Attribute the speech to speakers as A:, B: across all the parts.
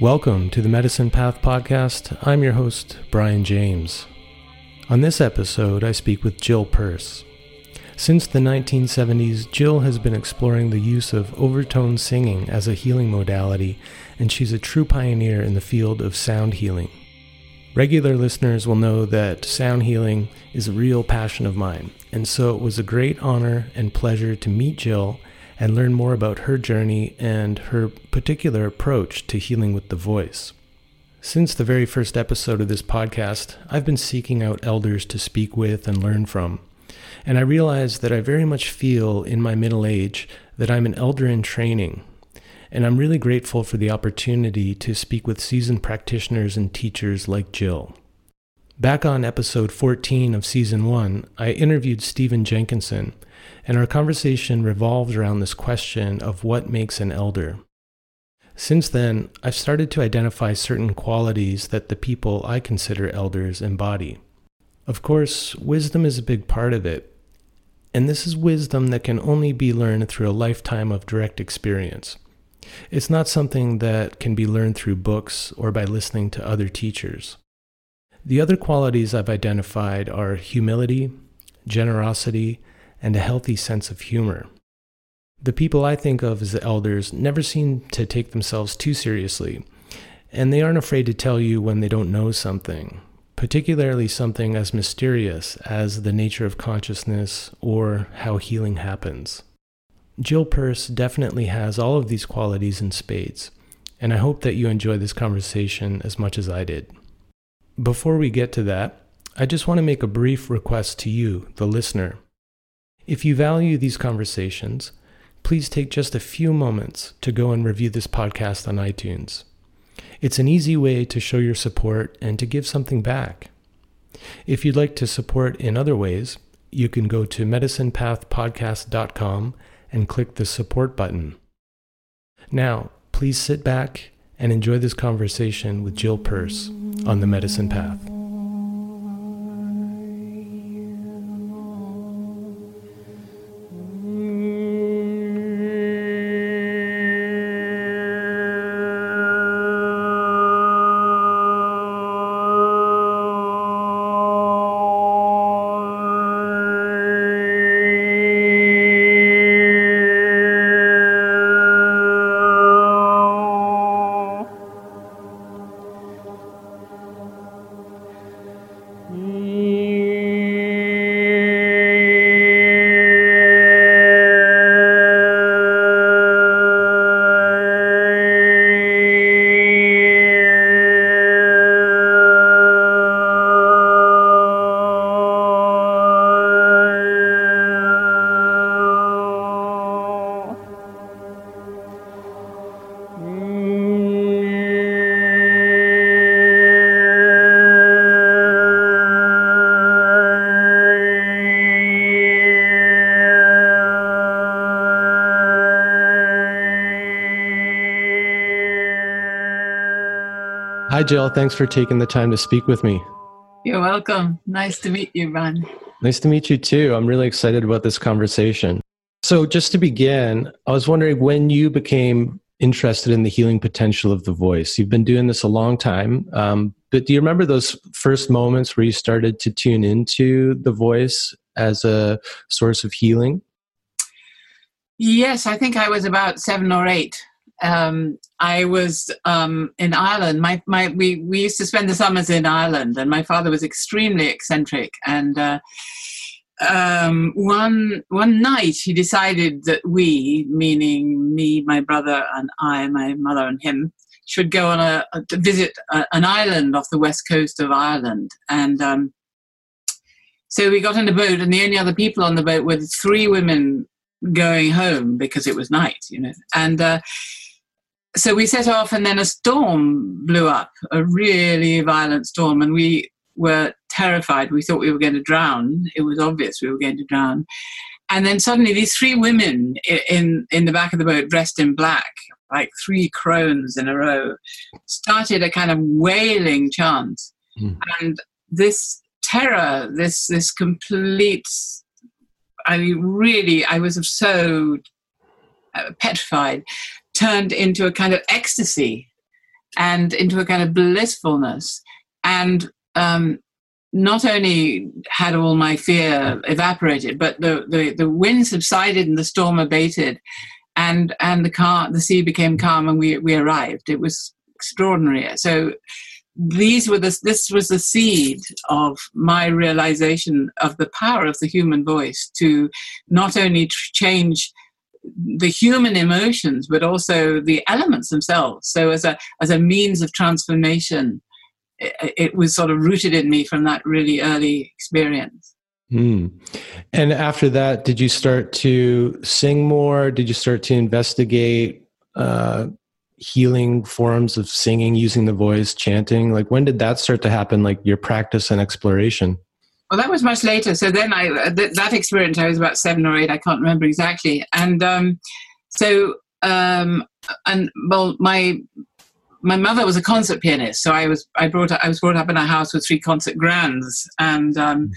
A: Welcome to the Medicine Path Podcast. I'm your host, Brian James. On this episode, I speak with Jill Purce. Since the 1970s, Jill has been exploring the use of overtone singing as a healing modality, and she's a true pioneer in the field of sound healing. Regular listeners will know that sound healing is a real passion of mine, and so it was a great honor and pleasure to meet Jill and learn more about her journey and her particular approach to healing with the voice. Since the very first episode of this podcast, I've been seeking out elders to speak with and learn from. And I realize that I very much feel in my middle age that I'm an elder in training. And I'm really grateful for the opportunity to speak with seasoned practitioners and teachers like Jill. Back on episode 14 of season 1, I interviewed Stephen Jenkinson, and our conversation revolved around this question of what makes an elder. Since then, I've started to identify certain qualities that the people I consider elders embody. Of course, wisdom is a big part of it, and this is wisdom that can only be learned through a lifetime of direct experience. It's not something that can be learned through books or by listening to other teachers. The other qualities I've identified are humility, generosity, and a healthy sense of humor. The people I think of as the elders never seem to take themselves too seriously, and they aren't afraid to tell you when they don't know something, particularly something as mysterious as the nature of consciousness or how healing happens. Jill Purce definitely has all of these qualities in spades, and I hope that you enjoy this conversation as much as I did. Before we get to that, I just want to make a brief request to you, the listener. If you value these conversations, please take just a few moments to go and review this podcast on iTunes. It's an easy way to show your support and to give something back. If you'd like to support in other ways, you can go to medicinepathpodcast.com and click the support button. Now, please sit back and enjoy this conversation with Jill Purce on the medicine path. Hi, Jill. Thanks for taking the time to speak with me.
B: You're welcome. Nice to meet you, Ron.
A: Nice to meet you too. I'm really excited about this conversation. So, just to begin, I was wondering when you became interested in the healing potential of the voice. You've been doing this a long time, um, but do you remember those first moments where you started to tune into the voice as a source of healing?
B: Yes, I think I was about seven or eight. Um, I was um, in Ireland. My, my, we, we used to spend the summers in Ireland, and my father was extremely eccentric. And uh, um, one one night, he decided that we, meaning me, my brother, and I, my mother, and him, should go on a, a visit a, an island off the west coast of Ireland. And um, so we got in a boat, and the only other people on the boat were three women going home because it was night, you know. And uh, so we set off, and then a storm blew up, a really violent storm, and we were terrified. We thought we were going to drown. It was obvious we were going to drown. And then suddenly, these three women in in the back of the boat, dressed in black, like three crones in a row, started a kind of wailing chant, mm. and this terror, this this complete. I mean, really, I was so uh, petrified, turned into a kind of ecstasy, and into a kind of blissfulness, and um, not only had all my fear evaporated, but the, the, the wind subsided and the storm abated, and and the car the sea became calm and we we arrived. It was extraordinary. So these were the, this was the seed of my realization of the power of the human voice to not only change the human emotions but also the elements themselves so as a as a means of transformation it, it was sort of rooted in me from that really early experience
A: Mm. And after that, did you start to sing more? Did you start to investigate uh, healing forms of singing using the voice chanting like when did that start to happen like your practice and exploration
B: well that was much later. So then i uh, th- that experience i was about seven or eight i can't remember exactly. And um, so um, and well my my mother was a concert pianist. So i was i brought up, i was brought up in a house with three concert grands and um,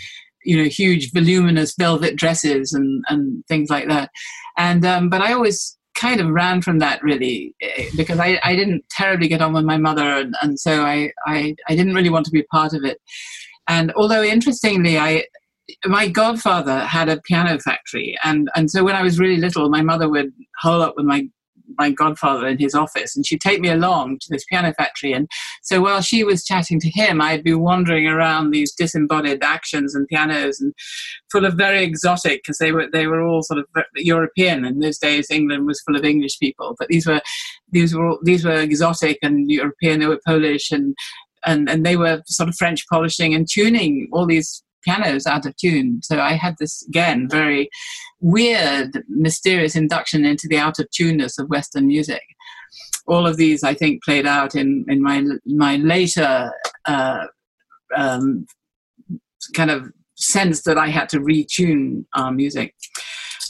B: you know huge voluminous velvet dresses and and things like that. And um, but i always kind of ran from that really eh, because I, I didn't terribly get on with my mother and, and so I, I, I didn't really want to be part of it. And although interestingly, I my godfather had a piano factory and, and so when I was really little, my mother would hole up with my my godfather in his office and she'd take me along to this piano factory. And so while she was chatting to him i'd be wandering around these disembodied actions and pianos and full of very exotic because they were they were all sort of european. In those days england was full of english people but these were these were all, these were exotic and european they were polish and and and they were sort of french polishing and tuning all these pianos out of tune. So I had this again very weird, mysterious induction into the out of tuneness of Western music. All of these, I think, played out in in my my later uh, um, kind of sense that I had to retune our music.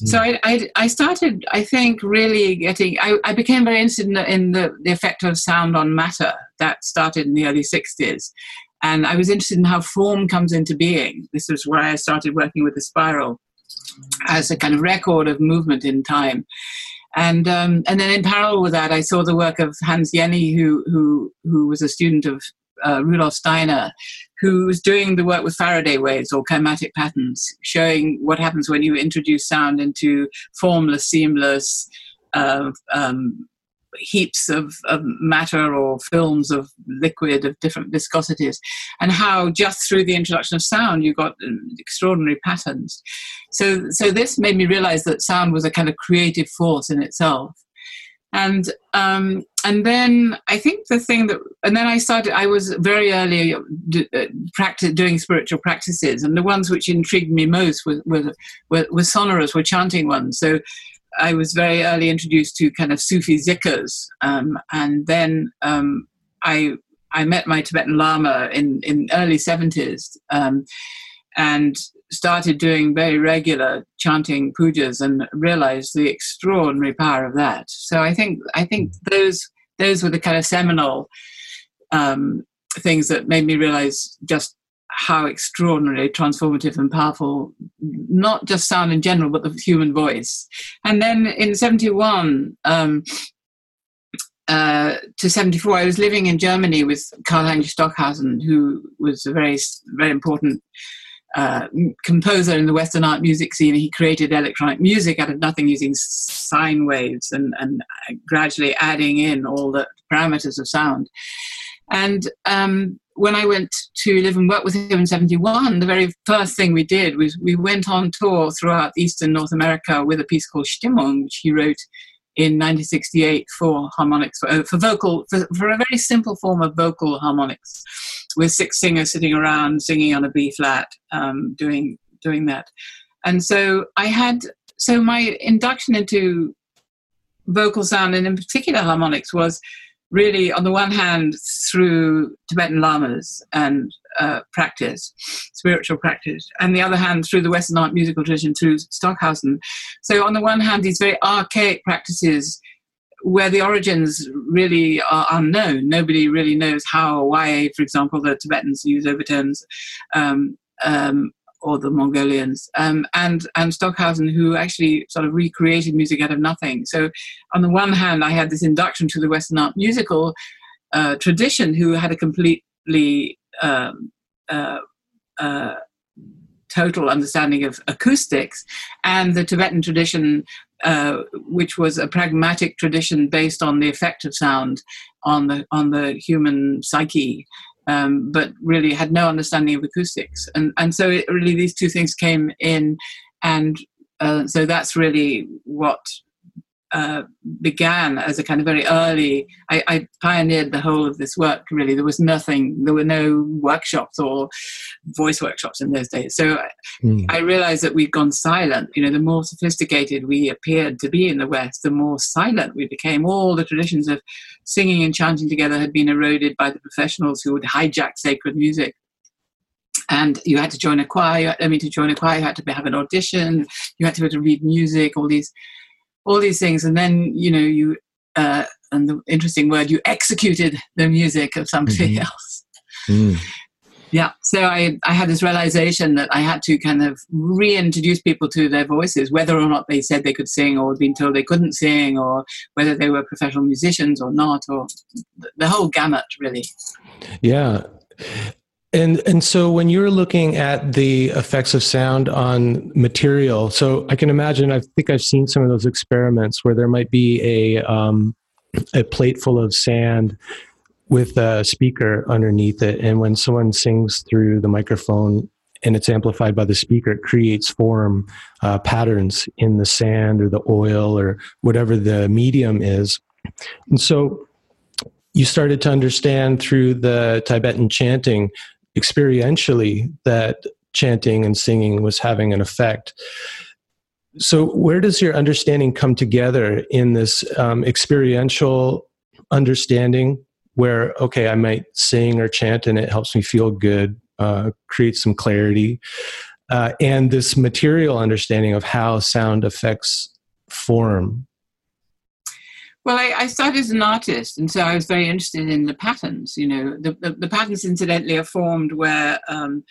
B: So I, I, I, started, I think, really getting. I, I became very interested in, the, in the, the effect of sound on matter. That started in the early '60s, and I was interested in how form comes into being. This was where I started working with the spiral as a kind of record of movement in time. And um, and then in parallel with that, I saw the work of Hans Jenny, who who who was a student of uh, Rudolf Steiner, who was doing the work with Faraday waves or kinetic patterns, showing what happens when you introduce sound into formless, seamless, uh, um, heaps of, of, matter or films of liquid of different viscosities, and how just through the introduction of sound you got um, extraordinary patterns. So, so this made me realize that sound was a kind of creative force in itself. And um, and then I think the thing that and then I started. I was very early d- uh, practice, doing spiritual practices, and the ones which intrigued me most were were, were, were sonorous, were chanting ones. So I was very early introduced to kind of Sufi zikrs, um, and then um, I I met my Tibetan Lama in in early seventies, um, and started doing very regular chanting pujas, and realized the extraordinary power of that. So I think I think those those were the kind of seminal um, things that made me realize just how extraordinarily transformative and powerful not just sound in general but the human voice and then in 71 um, uh, to 74 i was living in germany with karl-heinz stockhausen who was a very very important uh, composer in the Western art music scene. He created electronic music out of nothing using sine waves and, and gradually adding in all the parameters of sound. And um, when I went to live and work with him in 71, the very first thing we did was we went on tour throughout Eastern North America with a piece called Stimmung, which he wrote in 1968 for harmonics, for, uh, for vocal, for, for, a very simple form of vocal harmonics, with six singers sitting around singing on a B flat, um, doing doing that. And so I had, so my induction into vocal sound and in particular harmonics was really, on the one hand, through Tibetan lamas and uh, practice, spiritual practice, and the other hand, through the Western art musical tradition, through Stockhausen. So, on the one hand, these very archaic practices where the origins really are unknown. Nobody really knows how or why, for example, the Tibetans use overtones. Um, um, or the Mongolians, um, and and Stockhausen, who actually sort of recreated music out of nothing. So, on the one hand, I had this induction to the Western art musical uh, tradition, who had a completely um, uh, uh, total understanding of acoustics, and the Tibetan tradition, uh, which was a pragmatic tradition based on the effect of sound on the on the human psyche um, but really had no understanding of acoustics. And, and so it, really these two things came in. And uh, so that's really what uh, began as a kind of very early. I, I, pioneered the whole of this work. Really, there was nothing. There were no workshops or voice workshops in those days. So mm. I realized that we'd gone silent. You know, the more sophisticated we appeared to be in the West, the more silent we became. All the traditions of singing and chanting together had been eroded by the professionals who would hijack sacred music and you had to join a choir. I mean, to join a choir, you had to have an audition. You had to be able to read music. All these all these things, and then you know you uh, and the interesting word you executed the music of somebody mm-hmm. else. Mm. Yeah, so I I had this realization that I had to kind of reintroduce people to their voices, whether or not they said they could sing, or been told they couldn't sing, or whether they were professional musicians or not, or the whole gamut, really.
A: Yeah, and and so when you're looking at the effects of sound on material, so I can imagine. I think I've seen some of those experiments where there might be a um, a plate full of sand with a speaker underneath it, and when someone sings through the microphone and it's amplified by the speaker, it creates form uh, patterns in the sand or the oil or whatever the medium is. And so you started to understand through the Tibetan chanting experientially that chanting and singing was having an effect. So, where does your understanding come together in this um, experiential understanding where, okay, I might sing or chant and it helps me feel good, uh, creates some clarity, uh, and this material understanding of how sound affects form
B: well, I, I, started as an artist, and so I was very interested in the patterns. You know, the, the, the patterns, incidentally, are formed where um,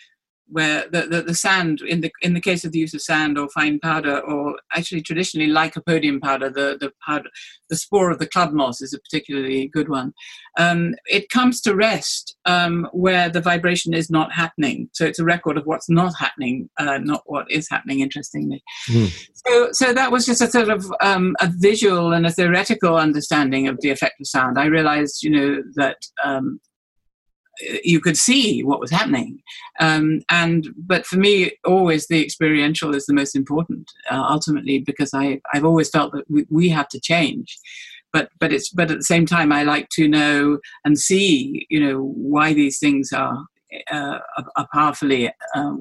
B: where the, the, the, sand in the in the case of the use of sand or fine powder or actually traditionally lycopodium powder the the powder the spore of the club moss is a particularly good one. Um, it comes to rest um, where the vibration is not happening. So it's a record of what's not happening uh, not what is happening interestingly. Mm. so so that was just a sort of um, a visual and a theoretical understanding of the effect of sound. I realized you know that um, you could see what was happening. Um, and but for me, always the experiential is the most important. Uh, ultimately, because I I've always felt that we, we have to change. But but it's but at the same time, I like to know and see you know why these things are uh, are powerfully uh,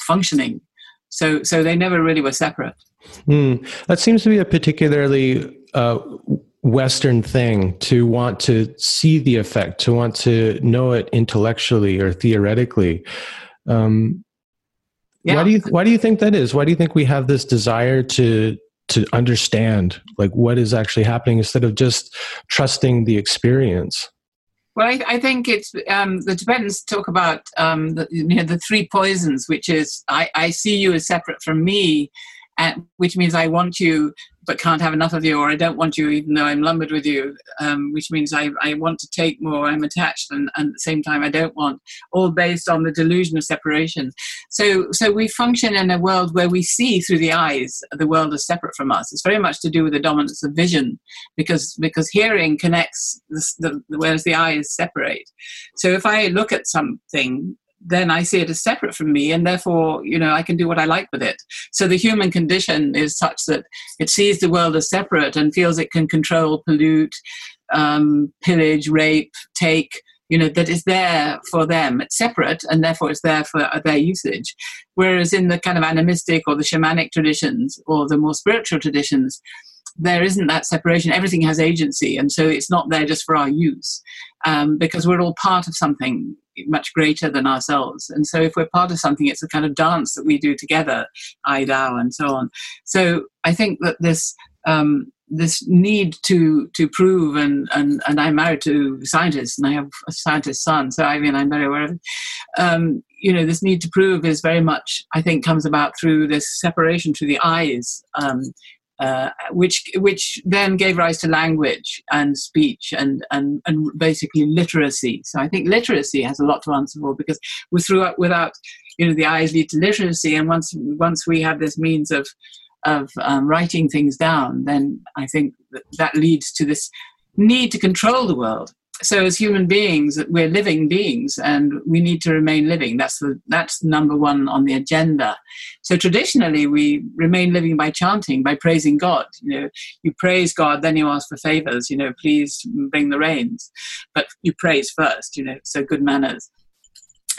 B: functioning. So so they never really were separate.
A: Mm, that seems to be a particularly uh, Western thing to want to see the effect, to want to know it intellectually or theoretically. Um, yeah. Why do you Why do you think that is? Why do you think we have this desire to to understand like what is actually happening instead of just trusting the experience?
B: Well, I, I think it's um, the Tibetans talk about um, the, you know, the three poisons, which is I, I see you as separate from me, and, which means I want you but can't have enough of you, or I don't want you even though I'm lumbered with you, um, which means I, I want to take more, I'm attached, and, and, at the same time I don't want, all based on the delusion of separation. So, so we function in a world where we see through the eyes the world is separate from us. It's very much to do with the dominance of vision, because because hearing connects, the, the, whereas the eye is separate. So if I look at something then I see it as separate from me, and therefore, you know, I can do what I like with it. So the human condition is such that it sees the world as separate and feels it can control, pollute, um, pillage, rape, take. You know that is there for them. It's separate, and therefore it's there for their usage. Whereas in the kind of animistic or the shamanic traditions or the more spiritual traditions, there isn't that separation. Everything has agency, and so it's not there just for our use, um, because we're all part of something much greater than ourselves. And so, if we're part of something, it's a kind of dance that we do together, I Dao, and so on. So, I think that this um, this need to to prove and, and and I'm married to scientists and I have a scientist son, so I mean I'm very aware of it. Um, you know, this need to prove is very much I think comes about through this separation through the eyes. Um, uh, which which then gave rise to language and speech and, and and basically literacy. So I think literacy has a lot to answer for because without without you know the eyes lead to literacy, and once once we have this means of of um, writing things down, then I think that, that leads to this need to control the world so as human beings we're living beings and we need to remain living. That's the that's number one on the agenda. So traditionally we remain living by chanting by praising god. You know you praise god then you ask for favors you know please bring the rains. But you praise first you know so good manners.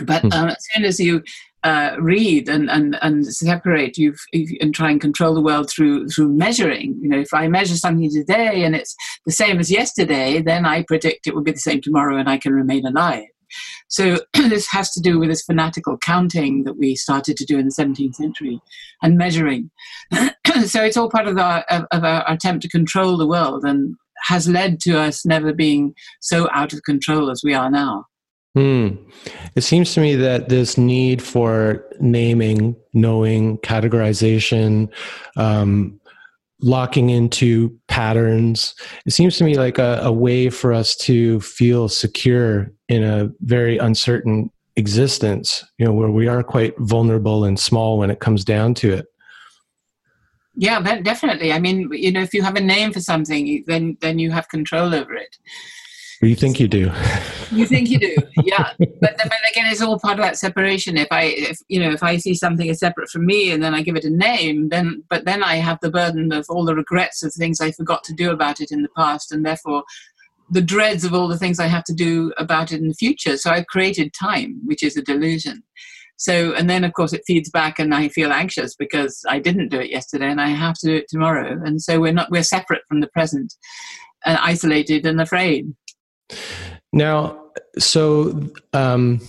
B: But um, as soon as you uh, read and, and, and separate you and try and control the world through through measuring. You know, if I measure something today and it's the same as yesterday, then I predict it will be the same tomorrow and I can remain alive. So this has to do with this fanatical counting that we started to do in the 17th century and measuring. so it's all part of our, of, of our attempt to control the world and has led to us never being so out of control as we are now.
A: Hmm. It seems to me that this need for naming, knowing, categorization, um, locking into patterns, it seems to me like a, a way for us to feel secure in a very uncertain existence, you know, where we are quite vulnerable and small when it comes down to it.
B: Yeah, definitely. I mean, you know, if you have a name for something, then then you have control over it.
A: You think you do.
B: you think you do, yeah. But, but again, it's all part of that separation. If I, if you know, if I see something as separate from me, and then I give it a name, then but then I have the burden of all the regrets of things I forgot to do about it in the past, and therefore the dreads of all the things I have to do about it in the future. So I've created time, which is a delusion. So, and then of course it feeds back, and I feel anxious because I didn't do it yesterday, and I have to do it tomorrow. And so we're not we're separate from the present, and isolated and afraid.
A: Now, so um,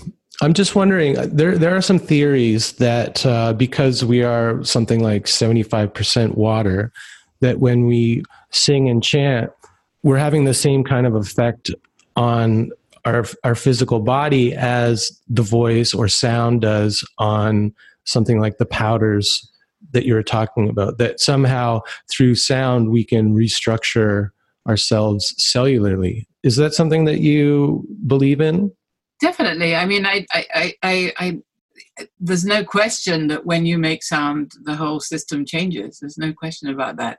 A: I'm just wondering. There, there are some theories that uh, because we are something like 75% water, that when we sing and chant, we're having the same kind of effect on our our physical body as the voice or sound does on something like the powders that you were talking about. That somehow through sound we can restructure ourselves cellularly. Is that something that you believe in?
B: Definitely. I mean, I, I, I, I, there's no question that when you make sound, the whole system changes. There's no question about that.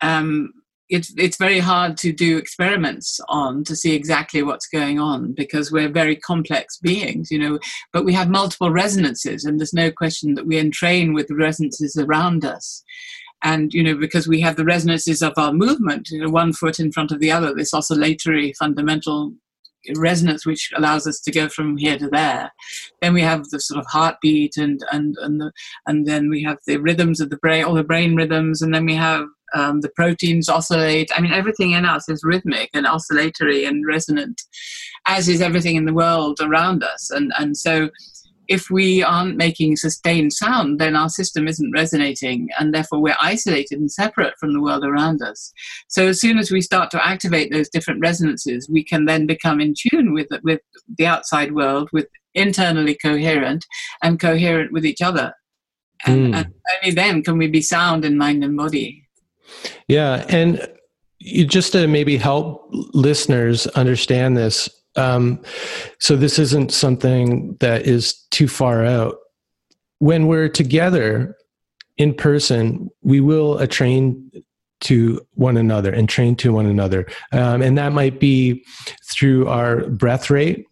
B: Um, it's it's very hard to do experiments on to see exactly what's going on because we're very complex beings, you know. But we have multiple resonances, and there's no question that we entrain with the resonances around us and you know because we have the resonances of our movement you know one foot in front of the other this oscillatory fundamental resonance which allows us to go from here to there. Then we have the sort of heartbeat and and and the, and then we have the rhythms of the brain all the brain rhythms and then we have um, the proteins oscillate. I mean everything in us is rhythmic and oscillatory and resonant as is everything in the world around us. And and so if we aren't making sustained sound, then our system isn't resonating, and therefore we're isolated and separate from the world around us. So as soon as we start to activate those different resonances, we can then become in tune with with the outside world, with internally coherent and coherent with each other. And, mm. and only then can we be sound in mind and body.
A: Yeah, and you, just to maybe help listeners understand this um, so this isn't something that is too far out. When we're together in person, we will entrain to one another and train to one another. Um, and that might be through our breath rate.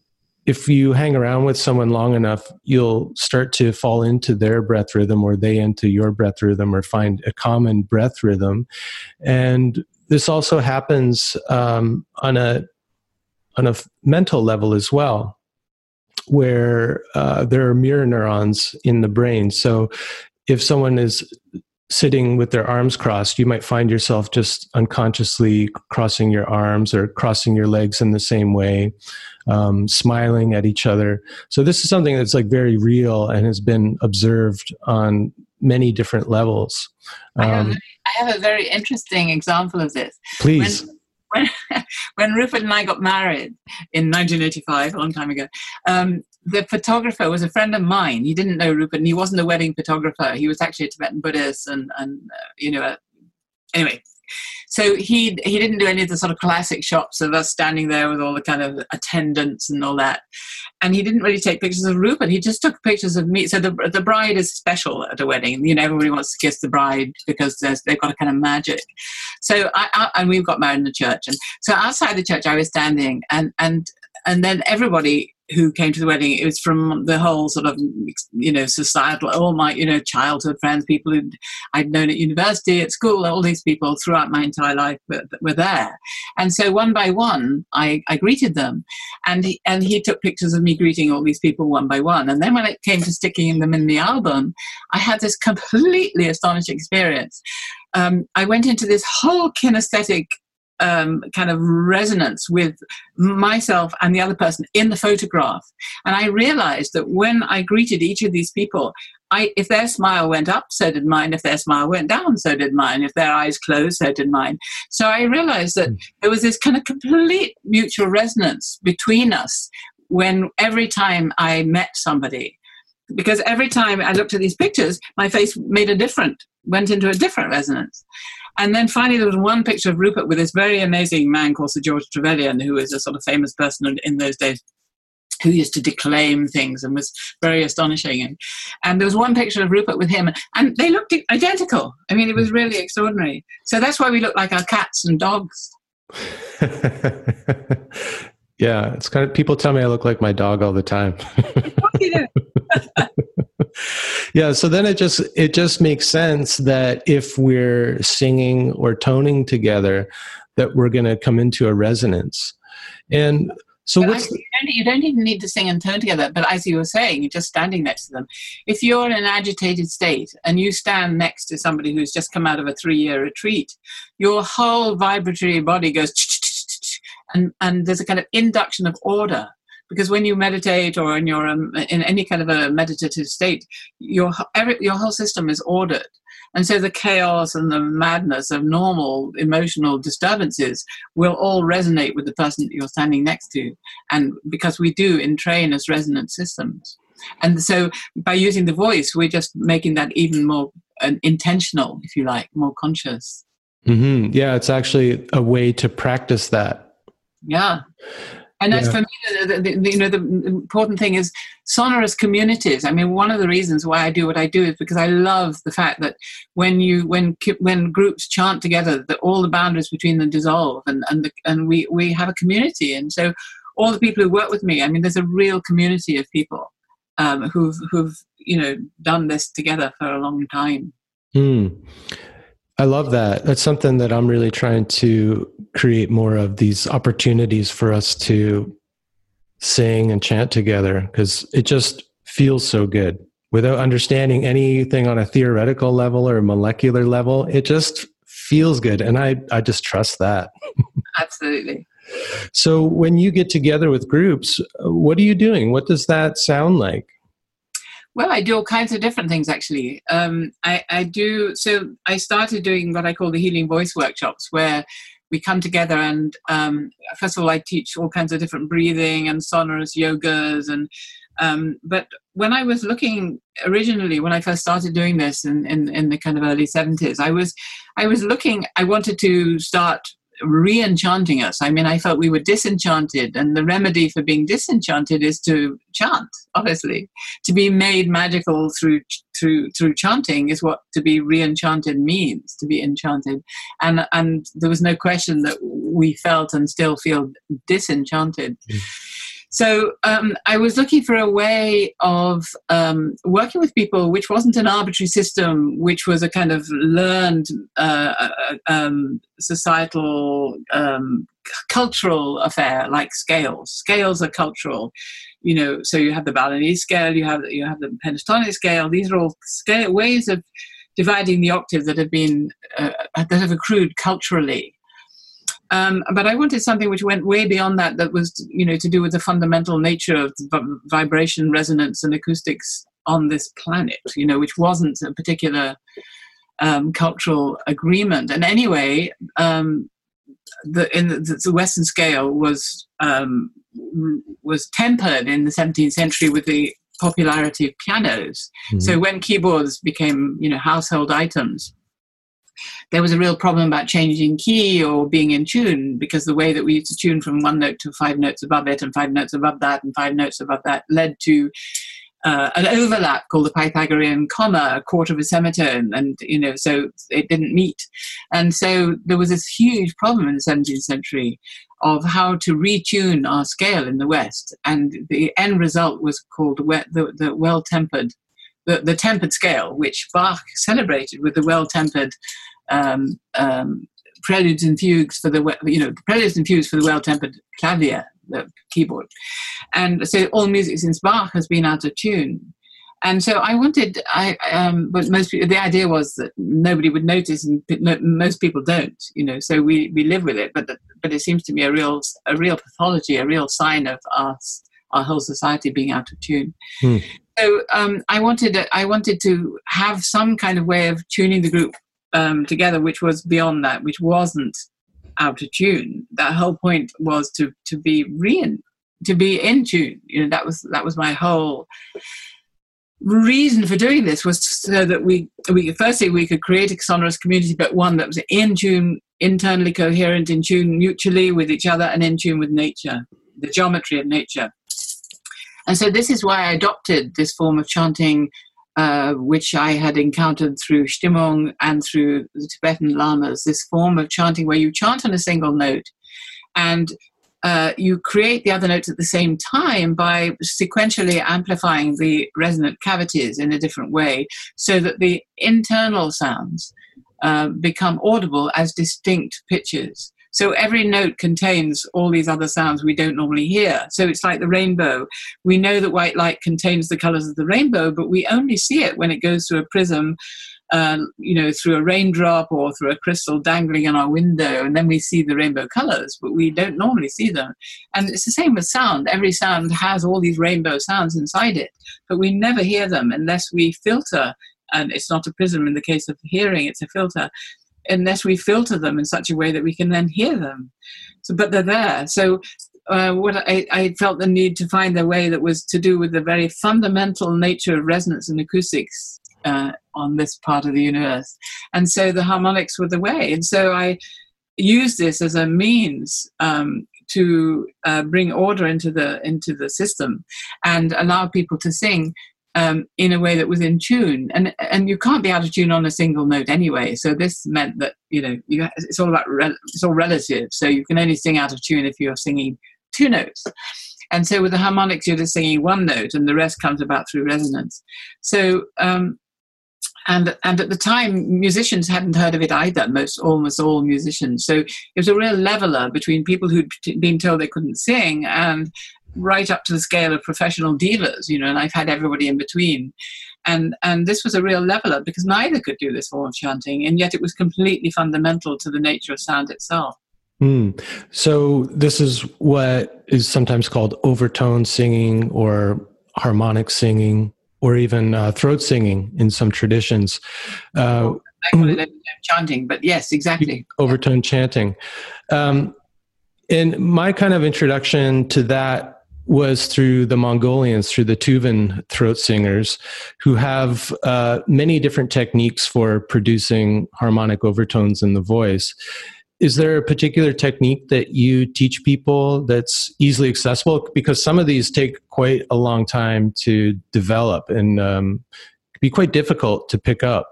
A: If you hang around with someone long enough, you'll start to fall into their breath rhythm or they into your breath rhythm or find a common breath rhythm. And this also happens um, on a on a mental level as well, where uh, there are mirror neurons in the brain. So if someone is sitting with their arms crossed, you might find yourself just unconsciously crossing your arms or crossing your legs in the same way, um, smiling at each other. So this is something that's like very real and has been observed on many different levels.
B: Um, I, have, um, I, have, a very interesting example of this.
A: Please.
B: When, when, when Rupert and I got married in 1985, a long time ago, um, the photographer was a friend of mine. He didn't know Rupert, and he wasn't a wedding photographer. He was actually a Tibetan Buddhist, and and uh, you know, uh, anyway, so he he didn't do any of the sort of classic shots of us standing there with all the kind of attendants and all that. And he didn't really take pictures of Rupert. He just took pictures of me. So the the bride is special at a wedding. You know, everybody wants to kiss the bride because they've got a kind of magic. So I, I and we got married in the church. And so outside the church, I was standing, and and and then everybody who came to the wedding. It was from the whole sort of, you know, societal, all my, you know, childhood friends, people who I'd known at university, at school, all these people throughout my entire life were, were there. And so one by one, I, I greeted them. And he, and he took pictures of me greeting all these people one by one. And then when it came to sticking them in the album, I had this completely astonishing experience. Um, I went into this whole kinesthetic um, kind of resonance with myself and the other person in the photograph. And I realized that when I greeted each of these people, I, if their smile went up, so did mine. If their smile went down, so did mine. If their eyes closed, so did mine. So I realized that hmm. there was this kind of complete mutual resonance between us when every time I met somebody. Because every time I looked at these pictures, my face made a different, went into a different resonance. And then finally, there was one picture of Rupert with this very amazing man called Sir George Trevelyan, who was a sort of famous person in those days who used to declaim things and was very astonishing. And, and there was one picture of Rupert with him, and they looked identical. I mean, it was really extraordinary. So that's why we look like our cats and dogs.
A: yeah, it's kind of people tell me I look like my dog all the time. yeah so then it just it just makes sense that if we're singing or toning together that we're going to come into a resonance. And so what's
B: you, don't, you don't even need to sing and tone together but as you were saying you're just standing next to them. If you're in an agitated state and you stand next to somebody who's just come out of a three-year retreat your whole vibratory body goes and and there's a kind of induction of order because when you meditate or in your um, in any kind of a meditative state your every, your whole system is ordered. And so the chaos and the madness of normal emotional disturbances will all resonate with the person that you're standing next to. And because we do entrain as resonant systems. And so by using the voice we're just making that even more uh, intentional if you like more conscious.
A: Mm-hmm. yeah it's actually a way to practice that.
B: Yeah and that's yeah. for me, the, the, the, you know, the important thing is sonorous communities. I mean, one of the reasons why I do what I do is because I love the fact that when you when when groups chant together, that all the boundaries between them dissolve, and and the, and we we have a community. And so, all the people who work with me, I mean, there's a real community of people um, who've who've you know done this together for a long time.
A: Mm. I love that. That's something that I'm really trying to create more of these opportunities for us to sing and chant together because it just feels so good. Without understanding anything on a theoretical level or molecular level, it just feels good. And I, I just trust that.
B: Absolutely.
A: So when you get together with groups, uh, what are you doing? What does that sound like?
B: Well, I do all kinds of different things actually. Um, I, I do, so I started doing what I call the healing voice workshops where we come together and um, first of all, I teach all kinds of different breathing and sonorous yogas and um, but when I was looking originally, when I first started doing this in, in, in, the kind of early 70s, I was I was looking. I wanted to start re-enchanting us. I mean, I felt we were disenchanted, and the remedy for being disenchanted is to chant. Obviously, to be made magical through through through chanting is what to be re-enchanted means. To be enchanted, and and there was no question that we felt and still feel disenchanted. Mm. So um, I was looking for a way of um, working with people which wasn't an arbitrary system, which was a kind of learned uh, uh um, societal, um, cultural affair, like scales. Scales are cultural. You know, so you have the Balinese scale, you have you have the pentatonic scale. These are all scale ways of dividing the octave that have been uh, that have accrued culturally um, but I wanted something which went way beyond that, that was, you know, to do with the fundamental nature of vibration, resonance, and acoustics on this planet, you know, which wasn't a particular um, cultural agreement. And anyway, um, the, in the, the, Western scale was um, was tempered in the 17th century with the popularity of pianos. Mm-hmm. So when keyboards became, you know, household items, there was a real problem about changing key or being in tune because the way that we used to tune from one note to five notes above it and five notes above that and five notes above that led to uh, an overlap called the Pythagorean comma, a quarter of a semitone, and you know, so it didn't meet, and so there was this huge problem in the 17th century of how to retune our scale in the West, and the end result was called the, the well-tempered, the, the tempered scale, which Bach celebrated with the well-tempered um, um, preludes and fugues for the you know preludes and fugues for the well-tempered clavier, the keyboard, and so all music since Bach has been out of tune. And so I wanted, I, um, but most people, the idea was that nobody would notice, and most people don't, you know. So we, we live with it, but but it seems to me a real a real pathology, a real sign of us, our whole society being out of tune. Hmm. So um, I wanted I wanted to have some kind of way of tuning the group um, together, which was beyond that, which wasn't out of tune. That whole point was to to be re to be in tune. You know, that was that was my whole reason for doing this was so that we we firstly we could create a sonorous community, but one that was in tune, internally coherent, in tune mutually with each other, and in tune with nature, the geometry of nature. And so this is why I adopted this form of chanting uh, which I had encountered through Stimmung and through the Tibetan lamas, this form of chanting where you chant on a single note and uh, you create the other notes at the same time by sequentially amplifying the resonant cavities in a different way so that the internal sounds uh, become audible as distinct pitches. So every note contains all these other sounds we don't normally hear. So it's like the rainbow. We know that white light contains the colors of the rainbow, but we only see it when it goes through a prism uh, you know, through a raindrop or through a crystal dangling in our window, and then we see the rainbow colors, but we don't normally see them. And it's the same with sound. Every sound has all these rainbow sounds inside it, but we never hear them unless we filter. And it's not a prism in the case of hearing, it's a filter unless we filter them in such a way that we can then hear them. So, but they're there. So, uh, what I, I, felt the need to find a way that was to do with the very fundamental nature of resonance and acoustics uh, on this part of the universe, and so the harmonics were the way. And so I used this as a means um, to uh, bring order into the into the system and allow people to sing um, in a way that was in tune. And and you can't be out of tune on a single note anyway. So this meant that you know you, it's all about re- it's all relative. So you can only sing out of tune if you're singing two notes. And so with the harmonics, you're just singing one note, and the rest comes about through resonance. So um, and and at the time musicians hadn't heard of it either most almost all musicians so it was a real leveler between people who'd been told they couldn't sing and right up to the scale of professional dealers, you know, and I've had everybody in between. And and this was a real leveler because neither could do this form of chanting, and yet it was completely fundamental to the nature of sound itself.
A: Mm. So this is what is sometimes called overtone singing or harmonic singing. or even uh, throat singing in some traditions.
B: Uh, I call it chanting, but yes, exactly.
A: Overtone chanting. Um, and my kind of introduction to that was through the Mongolians, through the Tuvan throat singers, who have uh, many different techniques for producing harmonic overtones in the voice. Is there a particular technique that you teach people that's easily accessible? Because some of these take quite a long time to develop and um, be quite difficult to pick up.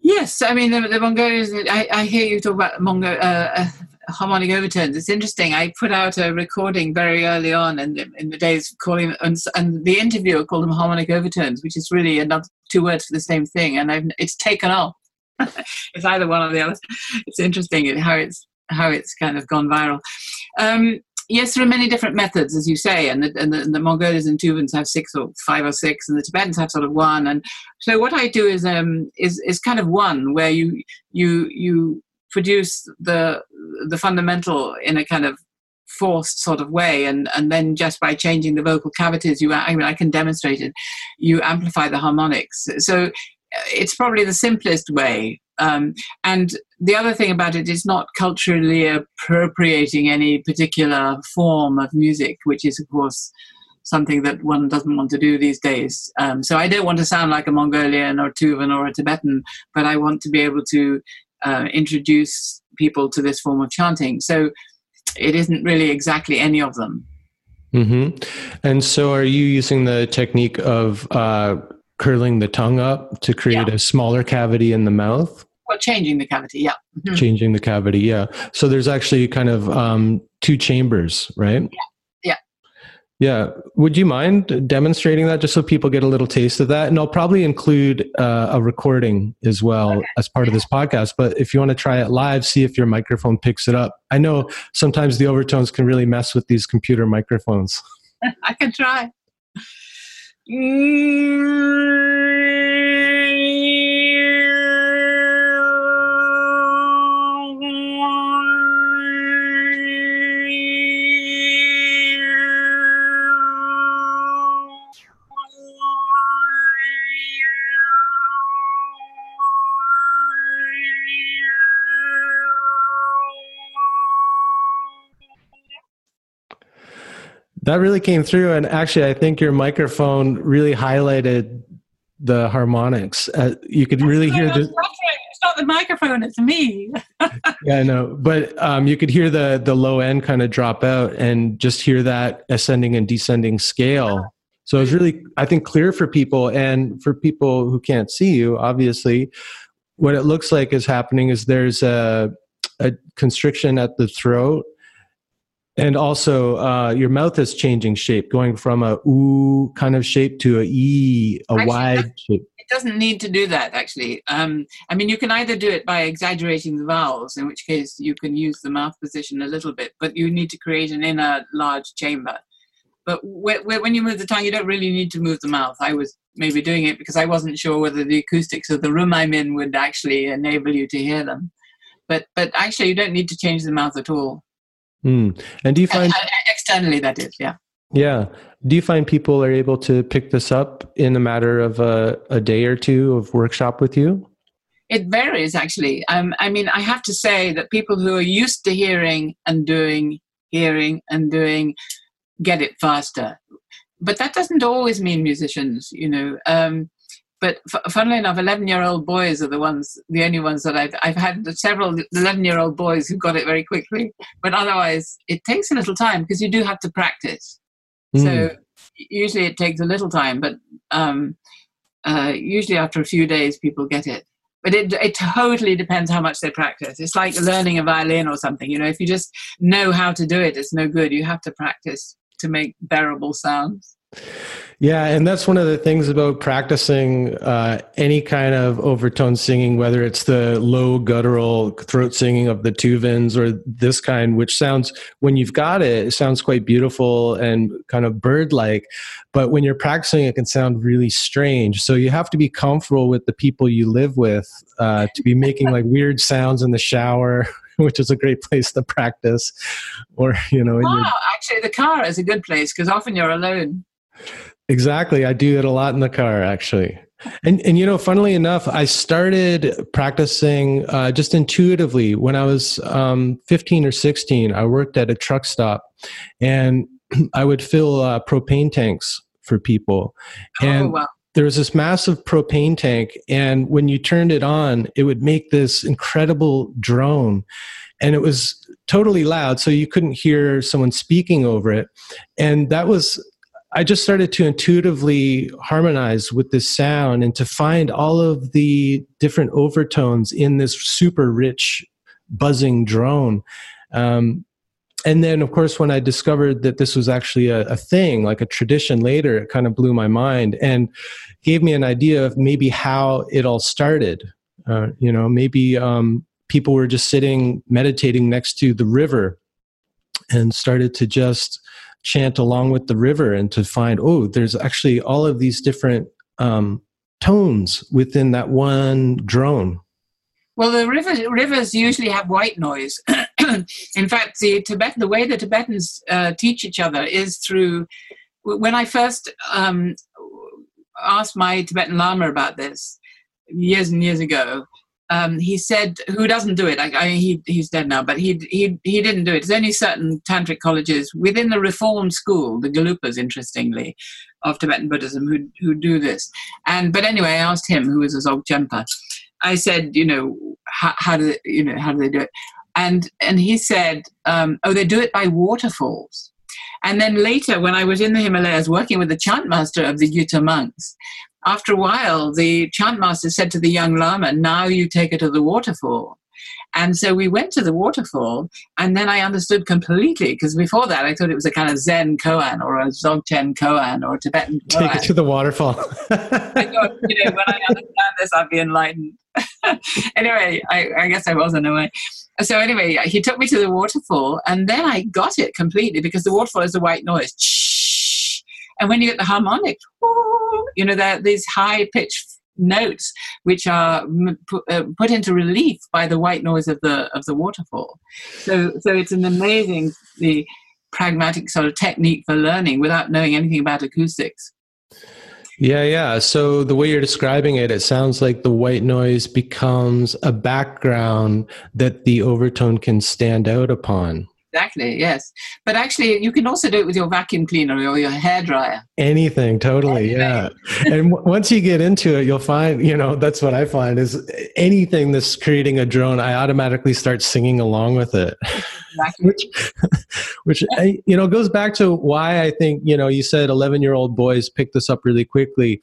B: Yes, I mean the, the Mongolians. I, I, hear you talk about Mongo, uh, uh harmonic overtones. It's interesting. I put out a recording very early on in in the days calling and, and the interviewer called them harmonic overtones, which is really another two words for the same thing, and I've, it's taken off. it's either one or the other. It's interesting how it's how it's kind of gone viral. Um, yes, there are many different methods, as you say, and the, and the, and the Mongols and Tuvans have six or five or six, and the Tibetans have sort of one. And so what I do is um, is is kind of one where you you you produce the the fundamental in a kind of forced sort of way and and then just by changing the vocal cavities you i mean i can demonstrate it you amplify the harmonics so uh, it's probably the simplest way um, and the other thing about it is not culturally appropriating any particular form of music which is of course something that one doesn't want to do these days. Um, so I don't want to sound like a Mongolian or Tuvan or a Tibetan, but I want to be able to uh, introduce people to this form of chanting. So it isn't really exactly any of them.
A: Mm-hmm. And so, are you using the technique of uh, curling the tongue up to create yeah. a smaller cavity in the mouth?
B: Well, changing the cavity, yeah.
A: Mm-hmm. Changing the cavity, yeah. So there's actually kind of um, two chambers, right?
B: Yeah.
A: Yeah. Would you mind demonstrating that just so people get a little taste of that? And I'll probably include uh, a recording as well okay. as part of this podcast. But if you want to try it live, see if your microphone picks it up. I know sometimes the overtones can really mess with these computer microphones.
B: I can try.
A: That really came through. And actually, I think your microphone really highlighted the harmonics. Uh, you could really hear the.
B: It's not the microphone; it's me.
A: yeah, I know, but um, you could hear the the low end kind of drop out, and just hear that ascending and descending scale. So it's really, I think, clear for people, and for people who can't see you, obviously, what it looks like is happening is there's a a constriction at the throat and also, uh, your mouth is changing shape, going from a ooh kind of shape to a e, a actually, wide shape.
B: It doesn't need to do that, actually. Um, I mean, you can either do it by exaggerating the vowels, in which case you can use the mouth position a little bit, but you need to create an inner large chamber. But when you move the tongue, you don't really need to move the mouth. I was maybe doing it because I wasn't sure whether the acoustics of the room I'm in would actually enable you to hear them. But but actually, you don't need to change the mouth at all.
A: Mm. And do you find
B: externally that is, yeah.
A: Yeah. Do you find people are able to pick this up in a matter of a, a day or two of workshop with you?
B: It varies actually. Um, I mean, I have to say that people who are used to hearing and doing, hearing and doing, get it faster. But that doesn't always mean musicians, you know. Um, but funnily enough, 11 year old boys are the ones, the only ones that I've, I've had several 11 year old boys who got it very quickly. But otherwise, it takes a little time because you do have to practice. Mm. So usually it takes a little time, but um, uh, usually after a few days, people get it. But it, it totally depends how much they practice. It's like learning a violin or something. You know, if you just know how to do it, it's no good. You have to practice to make bearable sounds.
A: Yeah, and that's one of the things about practicing uh, any kind of overtone singing, whether it's the low guttural throat singing of the Tuvans or this kind, which sounds, when you've got it, it sounds quite beautiful and kind of bird like. But when you're practicing, it can sound really strange. So you have to be comfortable with the people you live with uh, to be making like weird sounds in the shower. which is a great place to practice. Or, you know,
B: oh, actually, the car is a good place because often you're alone.
A: Exactly. I do it a lot in the car, actually. And and you know, funnily enough, I started practicing uh, just intuitively when I was um, 15 or 16. I worked at a truck stop, and I would fill uh, propane tanks for people.
B: Oh,
A: And
B: wow.
A: there was this massive propane tank, and when you turned it on, it would make this incredible drone, and it was totally loud, so you couldn't hear someone speaking over it. And that was I just started to intuitively harmonize with this sound and to find all of the different overtones in this super rich buzzing drone. Um, and then, of course, when I discovered that this was actually a, a thing, like a tradition later, it kind of blew my mind and gave me an idea of maybe how it all started. Uh, you know, maybe um, people were just sitting meditating next to the river and started to just chant along with the river and to find oh there's actually all of these different um, tones within that one drone
B: Well, the rivers, rivers usually have white noise. In fact, the Tibet, the way the Tibetans uh, teach each other is through. When I first um, asked my Tibetan Lama about this years and years ago, um, he said, "Who doesn't do it? I, I, he, he's dead now, but he, he he didn't do it. There's only certain tantric colleges within the Reform school, the Gelugpas, interestingly, of Tibetan Buddhism, who who do this. And but anyway, I asked him, who was a Dzogchenpa, I said, you know, how, how do they, you know how do they do it? And and he said, um, oh, they do it by waterfalls. And then later, when I was in the Himalayas working with the chant master of the Gyuto monks, after a while, the chant master said to the young lama, "Now you take her to the waterfall." And so we went to the waterfall, and then I understood completely because before that I thought it was a kind of Zen koan or a Dzogchen koan or a Tibetan koan.
A: take it to the waterfall
B: I thought, you know, when I understand this, I'll be enlightened. anyway, I, I guess I was in a way. So anyway, he took me to the waterfall, and then I got it completely because the waterfall is a white noise. And when you get the harmonic, you know, there these high pitched notes which are m- uh, put into relief by the white noise of the of the waterfall. So so it's an amazing the pragmatic sort of technique for learning without knowing anything about acoustics.
A: yeah yeah so the way you're describing it it sounds like the white noise becomes a background that the overtone can stand out upon
B: Exactly, yes. But actually, you can also do it with your vacuum cleaner or your hair dryer.
A: anything totally yeah and w- once you get into it you'll find you know that's what i find is anything that's creating a drone i automatically start singing along with it
B: Exactly.
A: which which I, you know goes back to why i think you know you said 11 year old boys pick this up really quickly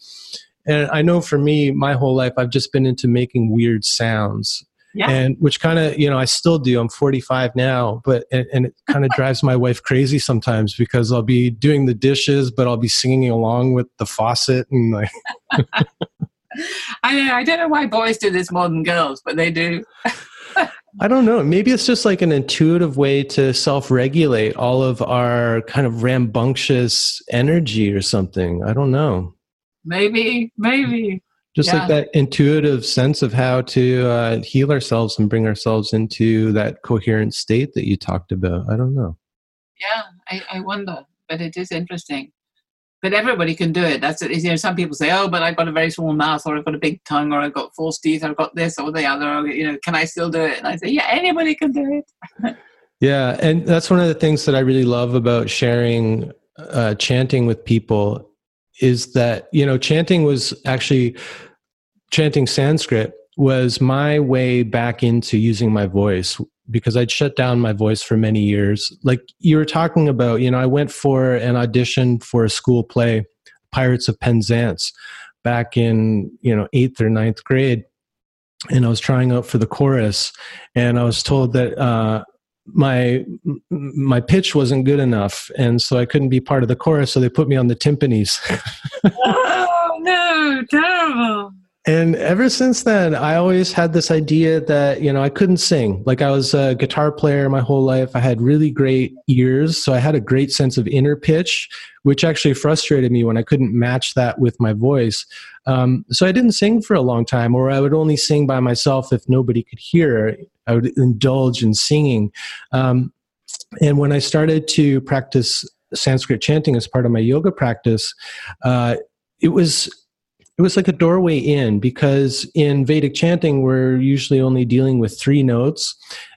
A: and i know for me my whole life i've just been into making weird sounds
B: Yeah.
A: and which kind of you know i still do i'm 45 now but and, and it kind of drives my wife crazy sometimes because i'll be doing the dishes but i'll be singing along with the faucet and like
B: I know. I don't know why boys do this more than girls, but they do.
A: I don't know. Maybe it's just like an intuitive way to self regulate all of our kind of rambunctious energy or something. I don't know.
B: Maybe, maybe.
A: Just
B: Yeah.
A: like that intuitive sense of how to uh, heal ourselves and bring ourselves into that coherent state that you talked about. I don't know.
B: Yeah, I, I wonder, but it is interesting. But everybody can do it. That's it. You know, some people say, "Oh, but I've got a very small mouth, or I've got a big tongue, or I've got false teeth, or I've got this or the other. Or, you know, can I still do it?" And I say, "Yeah, anybody can do it."
A: Yeah, and that's one of the things that I really love about sharing uh, chanting with people is that you know chanting was actually chanting Sanskrit was my way back into using my voice because I'd shut down my voice for many years. Like you were talking about, you know, I went for an audition for a school play, Pirates of Penzance, back in you know eighth or ninth grade, and I was trying out for the chorus, and I was told that. Uh, my my pitch wasn't good enough and so i couldn't be part of the chorus so they put me on the timpanis
B: oh no, terrible.
A: And ever since then i always had this idea that you know i couldn't sing. Like i was a guitar player my whole life. I had really great ears so i had a great sense of inner pitch which actually frustrated me when i couldn't match that with my voice. Um, so i didn't sing for a long time or i would only sing by myself if nobody could hear. I would indulge in singing. Um, and when i started to practice Sanskrit chanting as part of my yoga practice, uh, it was it was like a doorway in because in Vedic chanting we're usually only dealing with three notes,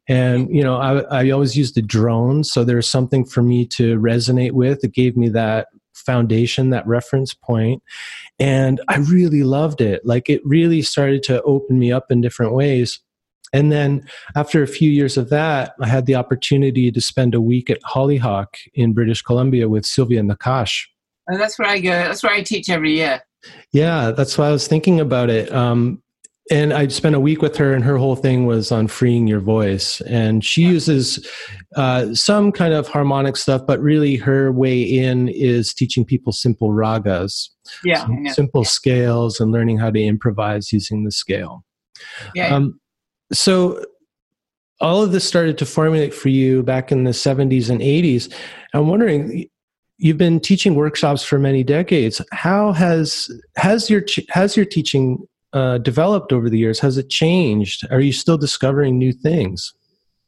A: and you know I, I always use the drone, so there's something for me to resonate with. It gave me that foundation, that reference point, and I really loved it. Like it really started to open me up in different ways. And then after a few years of that, I had the opportunity to spend a week at Hollyhock in British Columbia with Silvia Nakkach.
B: Oh, that's where I go. That's where I teach every year.
A: Yeah, that's why I was thinking about it. Um, and I spent a week with her, and her whole thing was on freeing your voice. And she uses uh, some kind of harmonic stuff, but really her way in is teaching people simple ragas,
B: yeah,
A: simple yeah. scales, and learning how to improvise using the scale.
B: Yeah. Um,
A: so all of this started to formulate for you back in the 70s and 80s. I'm wondering, you've been teaching workshops for many decades. How has has your has your teaching uh, developed over the years? Has it changed? Are you still discovering new things?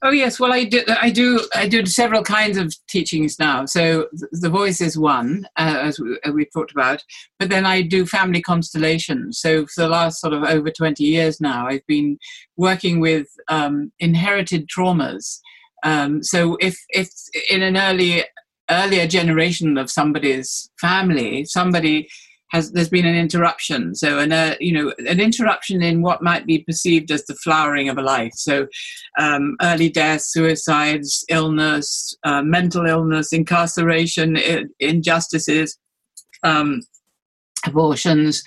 B: Oh yes, well I do. I do. I do several kinds of teachings now. So the voice is one, uh, as we, have uh, talked about. But then I do family constellations. So for the last sort of over twenty years now, I've been working with um, inherited traumas. Um, so if if in an early earlier generation of somebody's family, somebody has there's been an interruption. So an uh, you know an interruption in what might be perceived as the flowering of a life. So um, early death suicides illness uh, mental illness incarceration I- injustices um, abortions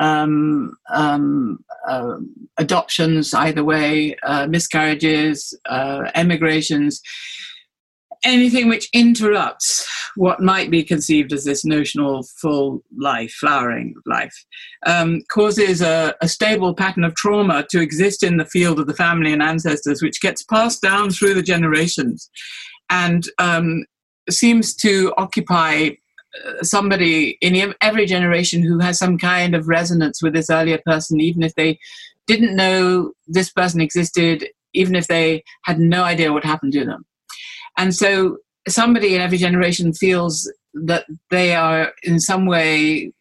B: um, um, uh, adoptions either way uh, miscarriages uh, emigrations anything which interrupts what might be conceived as this notional full life, flowering life, um, causes a, a, stable pattern of trauma to exist in the field of the family and ancestors, which gets passed down through the generations and um, seems to occupy uh, somebody in every generation who has some kind of resonance with this earlier person, even if they didn't know this person existed, even if they had no idea what happened to them. And so somebody in every generation feels that they are in some way,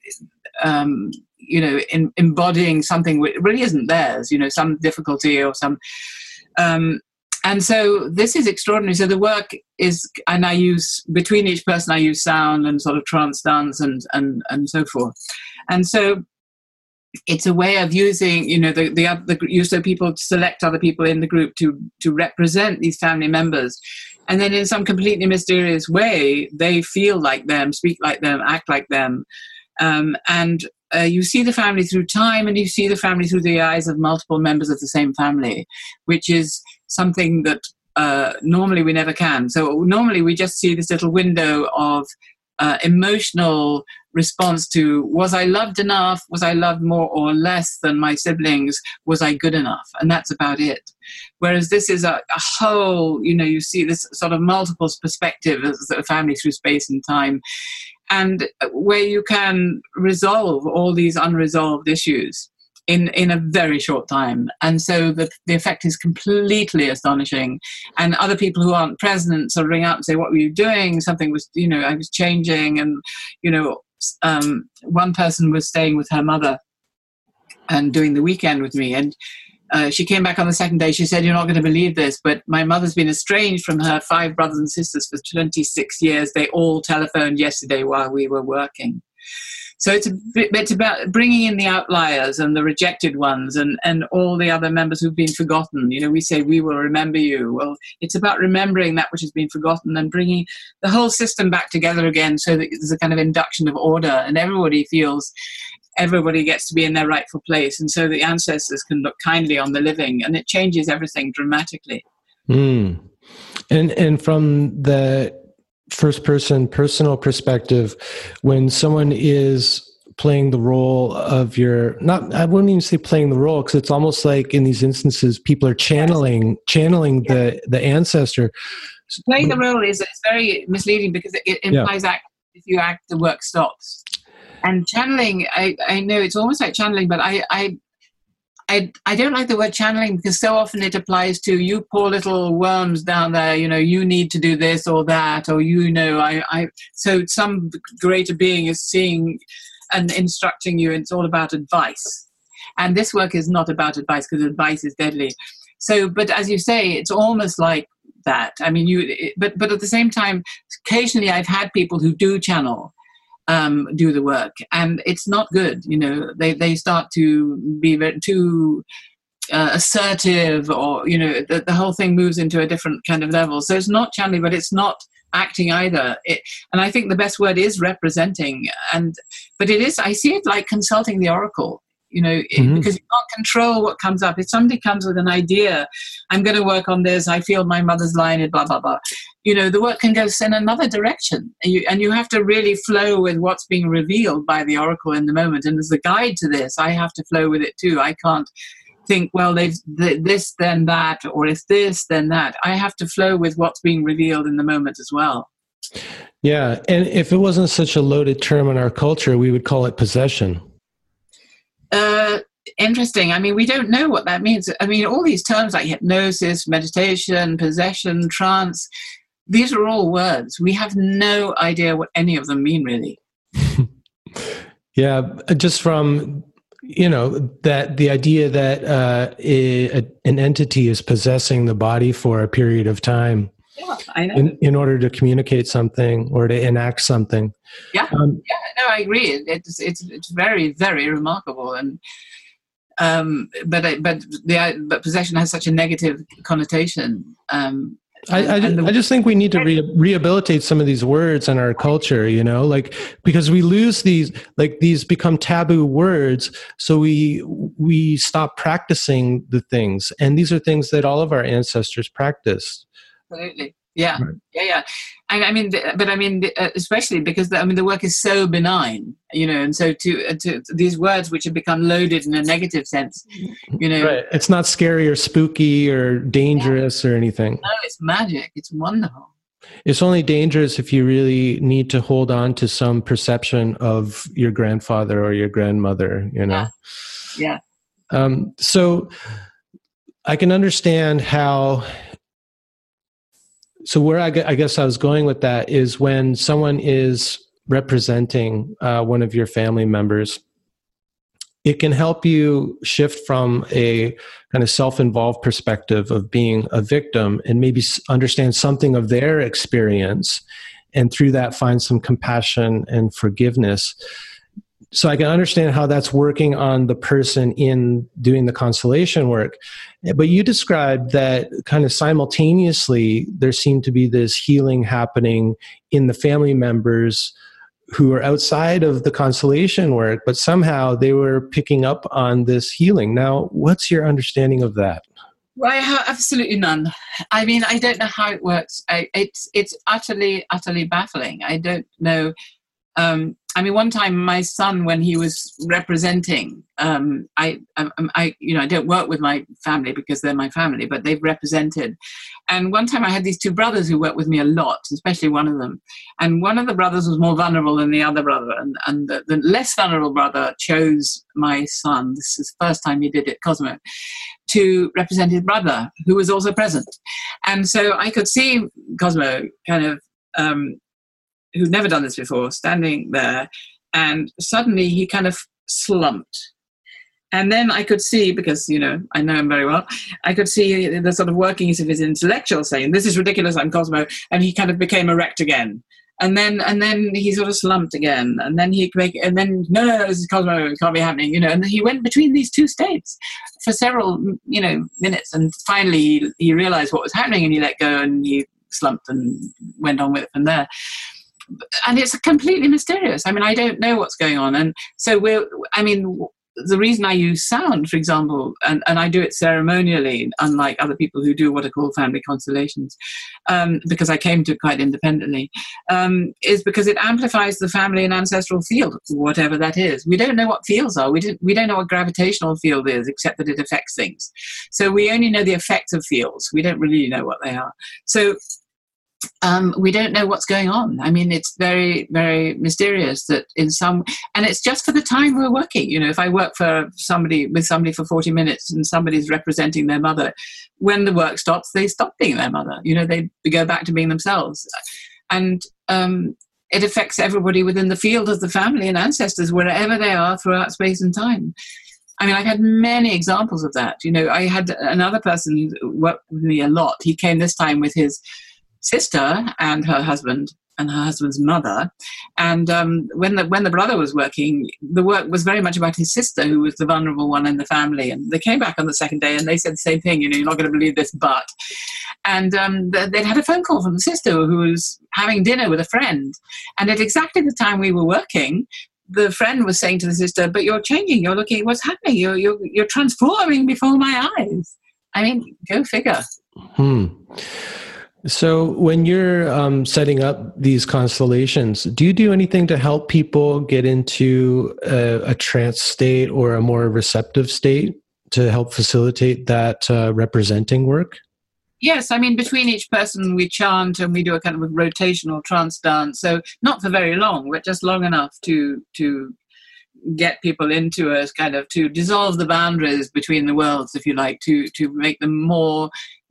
B: um, you know, in, embodying something which really isn't theirs, you know, some difficulty or some. Um, and so this is extraordinary. So the work is, and I use between each person, I use sound and sort of trance dance and and and so forth. And so it's a way of using you know the the, the use of people select other people in the group to to represent these family members and then in some completely mysterious way they feel like them speak like them act like them. Um, and uh, you see the family through time and you see the family through the eyes of multiple members of the same family which is something that uh, normally we never can. So normally we just see this little window of uh, emotional response to was I loved enough? Was I loved more or less than my siblings? Was I good enough? And that's about it. Whereas this is a, a whole, you know, you see this sort of multiple perspective as a family through space and time, and uh, where you can resolve all these unresolved issues in in a very short time and so the, the effect is completely astonishing and other people who aren't present sort of ring up and say what were you doing something was you know i was changing and you know um, one person was staying with her mother and doing the weekend with me and uh, she came back on the second day. She said, You're not going to believe this, but my mother's been estranged from her five brothers and sisters for 26 years. They all telephoned yesterday while we were working. So it's, a, it's about bringing in the outliers and the rejected ones and, and all the other members who've been forgotten. You know, we say, we will remember you. Well, it's about remembering that which has been forgotten and bringing the whole system back together again so that there's a kind of induction of order and everybody feels everybody gets to be in their rightful place. And so the ancestors can look kindly on the living and it changes everything dramatically.
A: Mm. And, and from the first person personal perspective when someone is playing the role of your not i wouldn't even say playing the role because it's almost like in these instances people are channeling channeling yeah. the the ancestor
B: playing the role is it's very misleading because it implies yeah. act if you act the work stops and channeling i i know it's almost like channeling but i i I, I don't like the word channeling because so often it applies to you poor little worms down there you know you need to do this or that or you know i, I so some greater being is seeing and instructing you and it's all about advice. And this work is not about advice because advice is deadly. So but as you say it's almost like that. I mean you but but at the same time occasionally i've had people who do channel um, do the work, and it's not good. You know, they they start to be too uh, assertive, or you know, the, the whole thing moves into a different kind of level. So it's not channeling, but it's not acting either. It, and I think the best word is representing. And but it is. I see it like consulting the oracle you know mm-hmm. because you can't control what comes up. If somebody comes with an idea i'm going to work on this i feel my mother's line blah blah blah you know the work can go in another direction. And you, and you have to really flow with what's being revealed by the oracle in the moment. And as a guide to this. I have to flow with it too. I can't think well they've this then that or if this then that. I have to flow with what's being revealed in the moment as well.
A: Yeah and if it wasn't such a loaded term in our culture we would call it possession
B: uh, interesting. I mean, we don't know what that means. I mean, all these terms like hypnosis, meditation, possession, trance, these are all words. We have no idea what any of them mean, really.
A: yeah, just from you know that the idea that uh, an entity is possessing the body for a period of time
B: yeah,
A: in, in, order to communicate something or to enact something.
B: Yeah, um, yeah, no, I agree. It's it's it's very very remarkable, and um, but but the but possession has such a negative connotation. Um,
A: I, I, the, I, just think we need to re- rehabilitate some of these words in our culture, you know, like because we lose these, like these become taboo words, so we we stop practicing the things, and these are things that all of our ancestors practiced
B: absolutely. Yeah, right. yeah, yeah. I, I, mean, but I mean, uh, especially because the, I mean, the work is so benign, you know, and so to, uh, to these words which have become loaded in a negative sense, you know,
A: right. It's not scary or spooky or dangerous yeah. or anything.
B: No, it's magic. It's wonderful.
A: It's only dangerous if you really need to hold on to some perception of your grandfather or your grandmother, you know.
B: Yeah.
A: yeah. Um, so I can understand how so where I, I, guess I was going with that is when someone is representing uh, one of your family members, it can help you shift from a kind of self-involved perspective of being a victim and maybe understand something of their experience and through that find some compassion and forgiveness so I can understand how that's working on the person in doing the constellation work. But you described that kind of simultaneously, there seemed to be this healing happening in the family members who are outside of the constellation work, but somehow they were picking up on this healing. Now, what's your understanding of that?
B: Well, I have absolutely none. I mean, I don't know how it works. I, it's it's utterly, utterly baffling. I don't know. Um, I mean, one time my son, when he was representing, um, I, I, I, you know, I don't work with my family because they're my family, but they've represented. And one time I had these two brothers who worked with me a lot, especially one of them. And one of the brothers was more vulnerable than the other brother. And, and the, the less vulnerable brother chose my son. This is the first time he did it, Cosmo, to represent his brother, who was also present. And so I could see Cosmo kind of um, who'd never done this before, standing there, and suddenly he kind of slumped. And then I could see, because you know I know him very well, I could see the sort of workings of his intellectual saying, "This is ridiculous, I'm Cosmo," and he kind of became erect again. And then and then he sort of slumped again, and then he make and then no, no, no, this is Cosmo, it can't be happening, you know. And he went between these two states for several, you know, minutes, and finally he, he realized what was happening, and he let go, and he slumped and went on with it from there and it's completely mysterious. I mean, I don't know what's going on, and so we're. I mean, the reason I use sound, for example, and, and I do it ceremonially, unlike other people who do what are called family constellations, um, because I came to it quite independently, um, is because it amplifies the family and ancestral field, whatever that is. We don't know what fields are. We, didn't, we don't know what gravitational field is, except that it affects things. So we only know the effects of fields. We don't really know what they are. So um, we don't know what's going on. I mean, it's very, very mysterious that in some, and it's just for the time we're working. You know, if I work for somebody with somebody for 40 minutes and somebody's representing their mother, when the work stops, they stop being their mother. You know, they, go back to being themselves. And um, it affects everybody within the field of the family and ancestors, wherever they are throughout space and time. I mean, I've had many examples of that. You know, I had another person worked with me a lot. He came this time with his sister and her husband and her husband's mother. And um, when the when the brother was working, the work was very much about his sister, who was the vulnerable one in the family. And they came back on the second day and they said the same thing. You know, you're not going to believe this, but. And um, they'd had a phone call from the sister who was having dinner with a friend. And at exactly the time we were working, the friend was saying to the sister, "But you're changing. You're looking. What's happening? You're you're you're transforming before my eyes." I mean, go figure.
A: Hmm. So, when you're um, setting up these constellations, do you do anything to help people get into a, a trance state or a more receptive state to help facilitate that uh, representing work?
B: Yes, I mean, between each person, we chant and we do a kind of a rotational trance dance. So, not for very long, but just long enough to to get people into a kind of to dissolve the boundaries between the worlds, if you like, to to make them more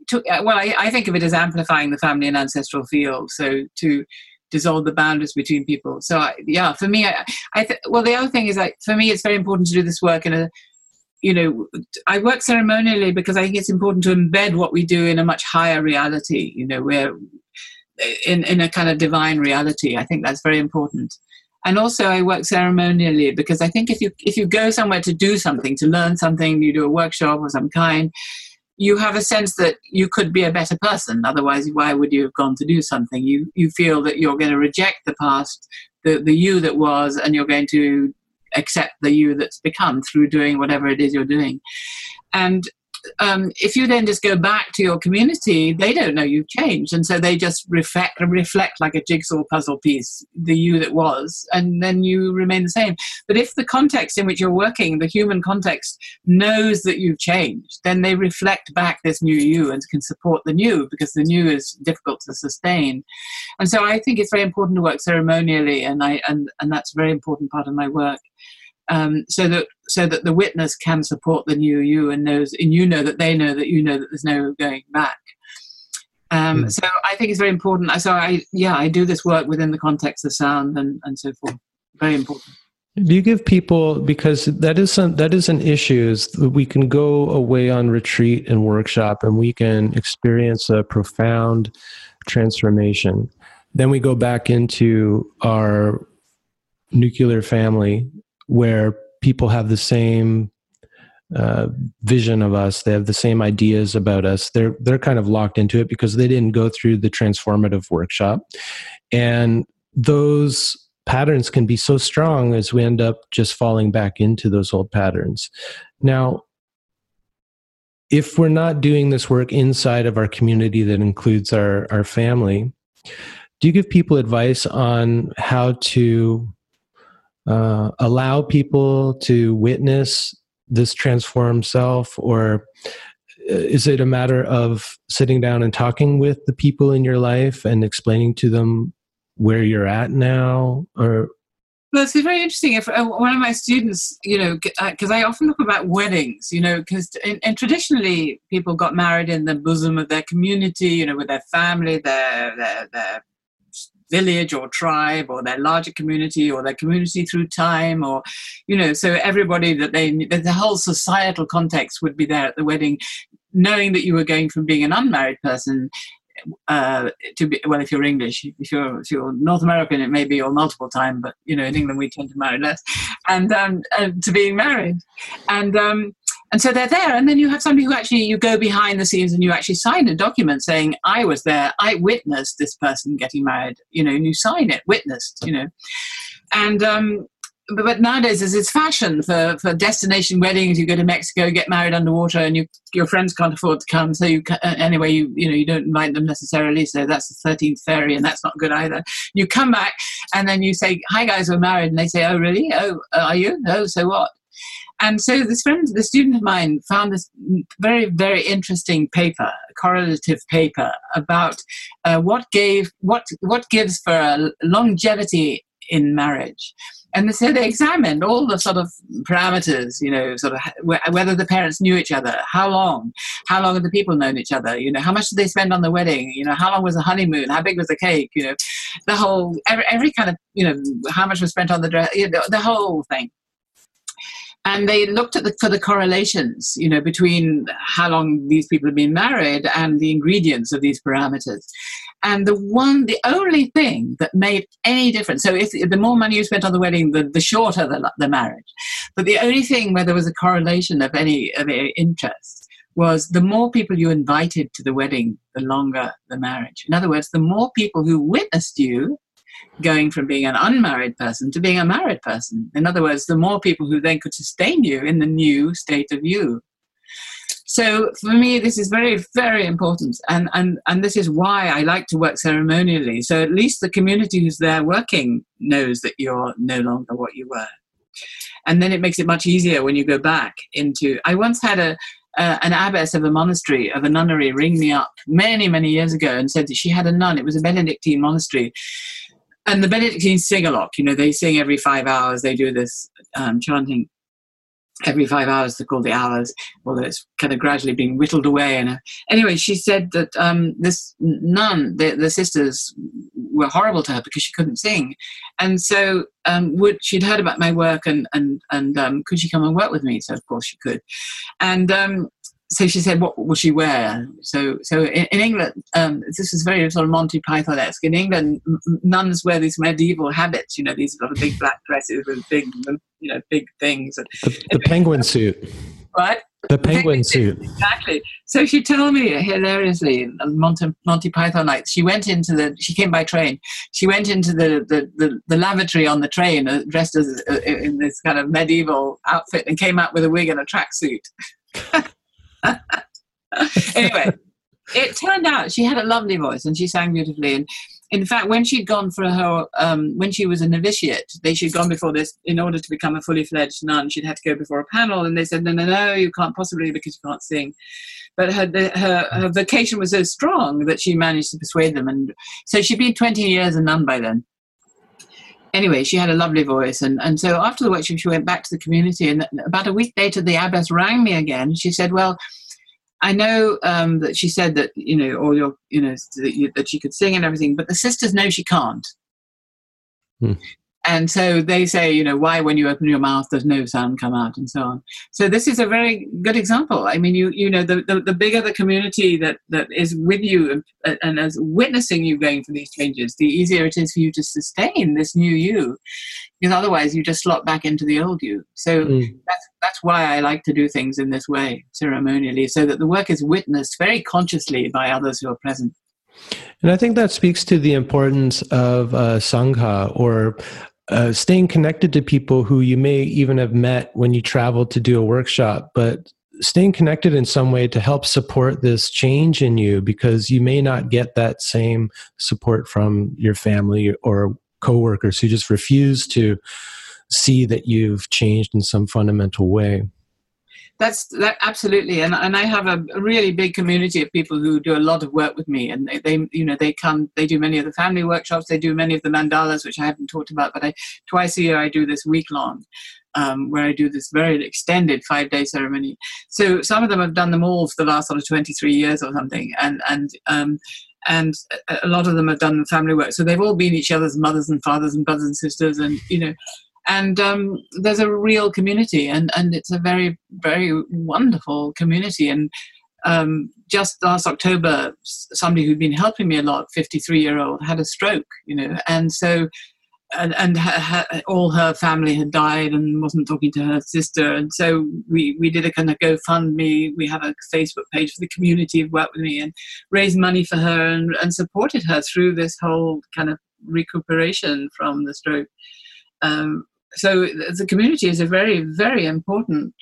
B: to, uh, well, I, I, think of it as amplifying the family and ancestral field. So to dissolve the boundaries between people. So I, yeah, for me, I, I th- well, the other thing is like for me, it's very important to do this work in a, you know, I work ceremonially because I think it's important to embed what we do in a much higher reality. You know, where in in a kind of divine reality. I think that's very important. And also, I work ceremonially because I think if you if you go somewhere to do something, to learn something, you do a workshop of some kind, you have a sense that you could be a better person. Otherwise, why would you have gone to do something? You you feel that you're going to reject the past, the the you that was, and you're going to accept the you that's become through doing whatever it is you're doing. And um, if you then just go back to your community, they don't know you've changed, and so they just reflect reflect like a jigsaw puzzle piece, the you that was, and then you remain the same. But if the context in which you're working, the human context, knows that you've changed, then they reflect back this new you and can support the new because the new is difficult to sustain. And so I think it's very important to work ceremonially, and I and and that's a very important part of my work um, so that so that the witness can support the new you and knows and you know that they know that you know that there's no going back. Um, mm. So I think it's very important. So I yeah I do this work within the context of sound and and so forth. Very important.
A: Do you give people because that is some, that is an issue is we can go away on retreat and workshop and we can experience a profound transformation. Then we go back into our nuclear family where people have the same uh, vision of us. They have the same ideas about us. They're they're kind of locked into it because they didn't go through the transformative workshop. And those patterns can be so strong as we end up just falling back into those old patterns. Now if we're not doing this work inside of our community that includes our our family do you give people advice on how to uh, allow people to witness this transformed self or is it a matter of sitting down and talking with the people in your life and explaining to them where you're at now or
B: well, it's very interesting. If uh, one of my students, you know, because uh, I often talk about weddings, you know, because and traditionally people got married in the bosom of their community, you know, with their family, their their, their village or tribe or their larger community or their community through time or you know so everybody that they the whole societal context would be there at the wedding knowing that you were going from being an unmarried person uh, to be well if you're english if you're if you're north american it may be or multiple time but you know in england we tend to marry less and um, uh, to being married. And um, and so they're there. And then you have somebody who actually, you go behind the scenes and you actually sign a document saying, I was there, I witnessed this person getting married, you know, and you sign it, witnessed, you know. And, um, but, but nowadays as it's fashion for, for destination weddings. You go to Mexico, get married underwater, and you, your friends can't afford to come. So you uh, anyway, you you know you don't invite them necessarily. So that's the thirteenth fairy, and that's not good either. You come back, and then you say, "Hi guys, we're married," and they say, "Oh really? Oh, are you? Oh, so what?" And so this friend, the student of mine, found this very, very interesting paper, a correlative paper about uh, what gave what what gives for longevity in marriage. And so they examined all the sort of parameters, you know, sort of whether the parents knew each other, how long, how long had the people known each other, you know, how much did they spend on the wedding, you know, how long was the honeymoon, how big was the cake, you know, the whole, every, every kind of, you know, how much was spent on the dress, you know, the whole thing and they looked at the for the correlations you know between how long these people have been married and the ingredients of these parameters. And the one the only thing that made any difference so if the more money you spent on the wedding the, the shorter the, the marriage. But the only thing where there was a correlation of any of any interest was the more people you invited to the wedding the longer the marriage. In other words the more people who witnessed you going from being an unmarried person to being a married person. In other words, the more people who then could sustain you in the new state of you. So for me, this is very, very important, and and and this is why I like to work ceremonially. So at least the community who's there working knows that you're no longer what you were, and then it makes it much easier when you go back into. I once had a uh, an abbess of a monastery, of a nunnery, ring me up many, many years ago and said that she had a nun. It was a Benedictine monastery and the Benedictines sing a lot. You know, they sing every five hours. They do this um, chanting every five hours. They're called the hours, although it's kind of gradually being whittled away. And uh, anyway, she said that um, this nun, the, the, sisters, were horrible to her because she couldn't sing, and so um, would she'd heard about my work and and and um, could she come and work with me? So of course she could, and um, so she said, "What will she wear?" So, so in, in England, um, this is very sort of Monty Python-esque. In England, m- nuns wear these medieval habits. You know, these sort of big black dresses with big, you know, big things.
A: The, the penguin suit.
B: What?
A: The penguin suit.
B: Exactly. So she told me hilariously, Monty, Monty Python night, she went into the, she came by train. She went into the, the, the, the lavatory on the train uh, dressed as uh, in this kind of medieval outfit and came out with a wig and a tracksuit. anyway, it turned out she had a lovely voice and she sang beautifully. And in fact, when she'd gone for her, um, when she was a novitiate, they she'd gone before this in order to become a fully fledged nun. She'd had to go before a panel, and they said, "No, no, no, you can't possibly because you can't sing." But her her her vocation was so strong that she managed to persuade them, and so she'd been twenty years a nun by then anyway, she had a lovely voice. And, and so after the workshop, she went back to the community. And about a week later, the abbess rang me again. She said, Well, I know um, that she said that, you know, all your, you know, that, you, that she could sing and everything, but the sisters know she can't. Hmm and so they say, you know, why when you open your mouth does no sound come out, and so on. So this is a very good example. I mean, you you know, the the, the bigger the community that that is with you and, and as witnessing you going through these changes, the easier it is for you to sustain this new you, because otherwise you just slot back into the old you. So mm. that's that's why I like to do things in this way, ceremonially, so that the work is witnessed very consciously by others who are present.
A: And I think that speaks to the importance of uh, sangha or uh, staying connected to people who you may even have met when you traveled to do a workshop, but staying connected in some way to help support this change in you because you may not get that same support from your family or coworkers who just refuse to see that you've changed in some fundamental way
B: that's that absolutely and and i have a, really big community of people who do a lot of work with me and they, they, you know they come they do many of the family workshops they do many of the mandalas which i haven't talked about but i twice a year i do this week long um, where I do this very extended five day ceremony. So some of them have done them all for the last sort of 23 years or something. And, and, um, and a lot of them have done the family work. So they've all been each other's mothers and fathers and brothers and sisters. And, you know, and um, there's a real community and, and it's a very very wonderful community. And um, just last october somebody who'd been helping me a lot 53 year old had a stroke you know and so and, and all her family had died and wasn't talking to her sister. And so we, we did a kind of GoFundMe. We have a Facebook page for the community who worked with me and raised money for her and, and supported her through this whole kind of recuperation from the stroke. Um, so the community is a very, very important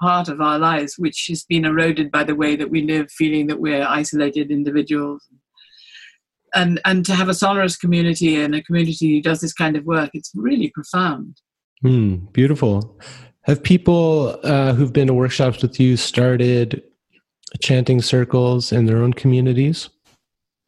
B: part of our lives, which has been eroded by the way that we live, feeling that we're isolated individuals. And, and to have a sonorous community and a community who does this kind of work, it's really profound.
A: Hmm, beautiful. Have people uh, who've been to workshops with you started chanting circles in their own communities?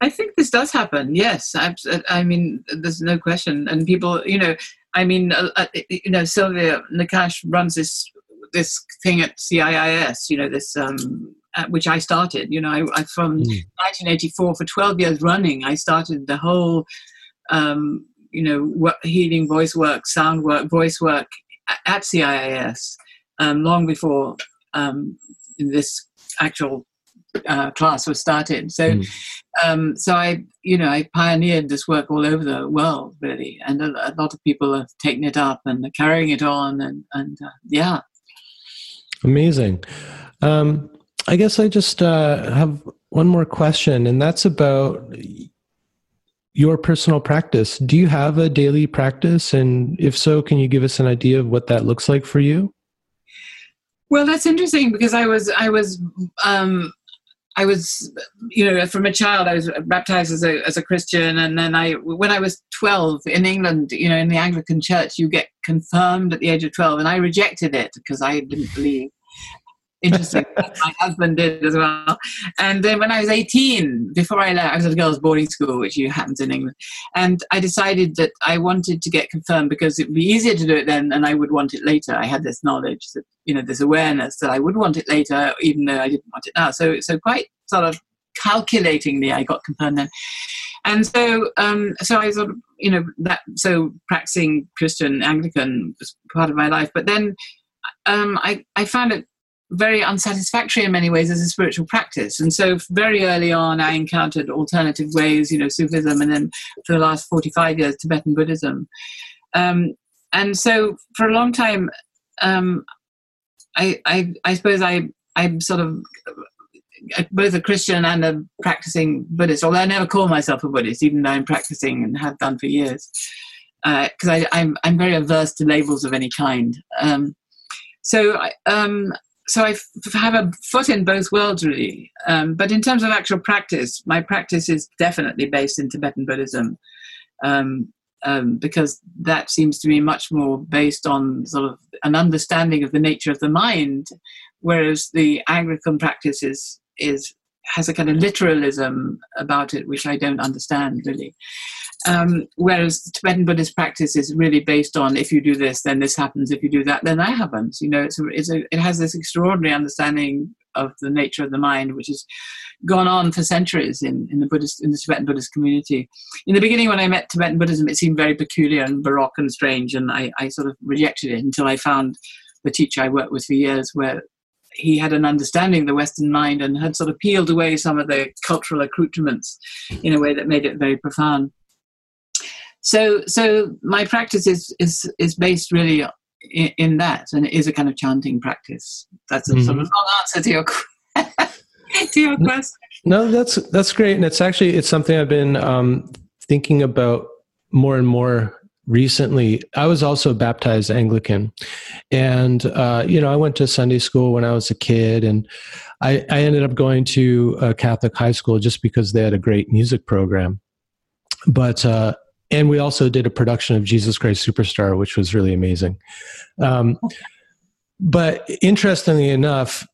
B: I think this does happen. Yes, I, I mean, there's no question. And people, you know, I mean, uh, uh you know, Silvia Nakkach runs this this thing at CIIS. You know, this um, which I started. You know, I, I from mm. 1984 for 12 years running. I started the whole, um, you know, healing voice work, sound work, voice work at CIIS um, long before um, this actual uh, class was started. So, mm. um, so I, you know, I pioneered this work all over the world, really, and a, a lot of people have taken it up and are carrying it on, and and uh, yeah,
A: amazing. Um, I guess I just uh, have one more question, and that's about your personal practice. Do you have a daily practice? And if so, can you give us an idea of what that looks like for you?
B: Well, that's interesting because I was, I was, um, I was, you know, from a child, I was baptized as a, as a Christian. And then I, when I was 12 in England, you know, in the Anglican church, you get confirmed at the age of 12. And I rejected it because I didn't believe interesting. my husband did as well. And then when I was 18, before I left, I was at a girls' boarding school, which happens in England. And I decided that I wanted to get confirmed because it would be easier to do it then and I would want it later. I had this knowledge that, you know, this awareness that I would want it later, even though I didn't want it now. So, so quite sort of calculatingly, I got confirmed then. And so, um, so I sort of, you know, that, so practicing Christian Anglican was part of my life. But then um, I, I found it very unsatisfactory in many ways as a spiritual practice. And so, very early on, I encountered alternative ways, you know, Sufism, and then for the last 45 years, Tibetan Buddhism. Um, and so, for a long time, um, I, I, I suppose I, I'm sort of both a Christian and a practicing Buddhist, although I never call myself a Buddhist, even though I'm practicing and have done for years, because uh, I'm, I'm very averse to labels of any kind. Um, so um, so I have a foot in both worlds, really. Um, but in terms of actual practice, my practice is definitely based in Tibetan Buddhism, um, um, because that seems to me much more based on sort of an understanding of the nature of the mind, whereas the Anglican practice is is has a kind of literalism about it, which I don't understand really. Um, whereas Tibetan Buddhist practice is really based on if you do this, then this happens. If you do that, then that happens. You know, it's a, it's a, it has this extraordinary understanding of the nature of the mind, which has gone on for centuries in, in the Buddhist in the Tibetan Buddhist community. In the beginning, when I met Tibetan Buddhism, it seemed very peculiar and baroque and strange, and I, I sort of rejected it until I found the teacher I worked with for years, where he had an understanding of the Western mind and had sort of peeled away some of the cultural accoutrements in a way that made it very profound. So, so my practice is is is based really in, in that, and it is a kind of chanting practice. That's a mm-hmm. sort of long answer to your to your question.
A: No, that's that's great, and it's actually it's something I've been um, thinking about more and more recently i was also baptized anglican. And uh, you know i went to sunday school when i was a kid and I, I, ended up going to a catholic high school just because they had a great music program. But uh, and we also did a production of jesus christ superstar which was really amazing. Um, but interestingly enough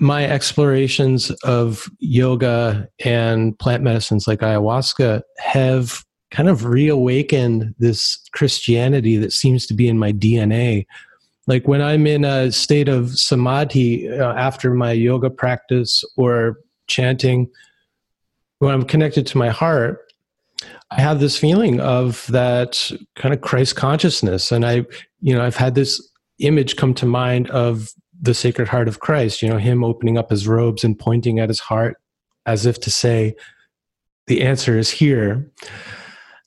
A: my explorations of yoga and plant medicines like ayahuasca have kind of reawakened this Christianity that seems to be in my DNA. Like when I'm in a state of samadhi uh, after my yoga practice or chanting, when I'm connected to my heart, I have this feeling of that kind of Christ consciousness. And I, you know, I've had this image come to mind of the Sacred Heart of Christ, you know, him opening up his robes and pointing at his heart as if to say, the answer is here.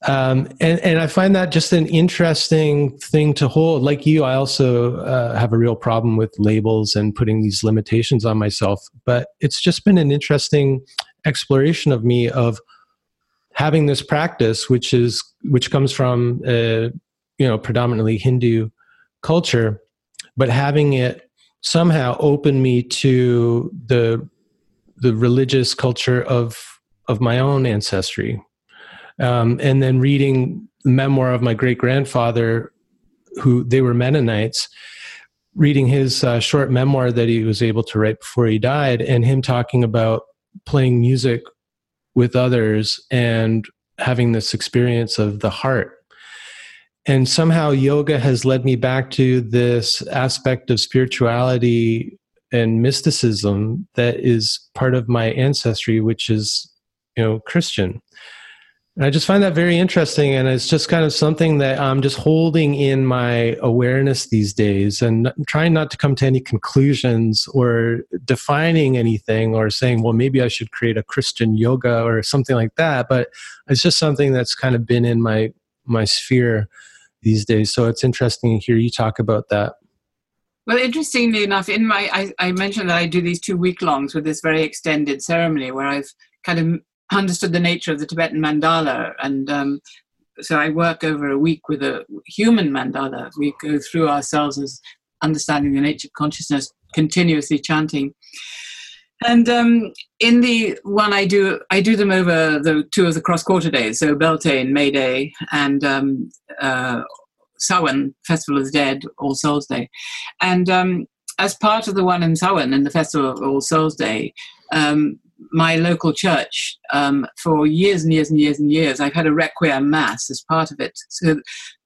A: Um, and, and I find that just an interesting thing to hold. Like you, I also uh, have a real problem with labels and putting these limitations on myself. But it's just been an interesting exploration of me of having this practice, which is which comes from uh, you know predominantly Hindu culture, but having it somehow open me to the the religious culture of of my own ancestry um, and then reading the memoir of my great grandfather, who they were Mennonites, reading his uh, short memoir that he was able to write before he died, and him talking about playing music with others and having this experience of the heart. And somehow yoga has led me back to this aspect of spirituality and mysticism that is part of my ancestry, which is, you know, Christian. And I just find that very interesting. And it's just kind of something that I'm just holding in my awareness these days and trying not to come to any conclusions or defining anything or saying, well, maybe I should create a Christian yoga or something like that. But it's just something that's kind of been in my, my sphere these days. So it's interesting to hear you talk about that.
B: Well, interestingly enough, in my I, I mentioned that I do these two week longs with this very extended ceremony where I've kind of understood the nature of the Tibetan mandala. And um, so I work over a week with a human mandala. We go through ourselves as understanding the nature of consciousness, continuously chanting. And um, in the one I do, I do them over the two of the cross quarter days, so Beltane, May Day, and um, uh, Samhain, Festival of the Dead, All Souls Day. And um, as part of the one in Samhain and the Festival of All Souls Day, um, my local church um, for years and years and years and years. I've had a requiem mass as part of it so,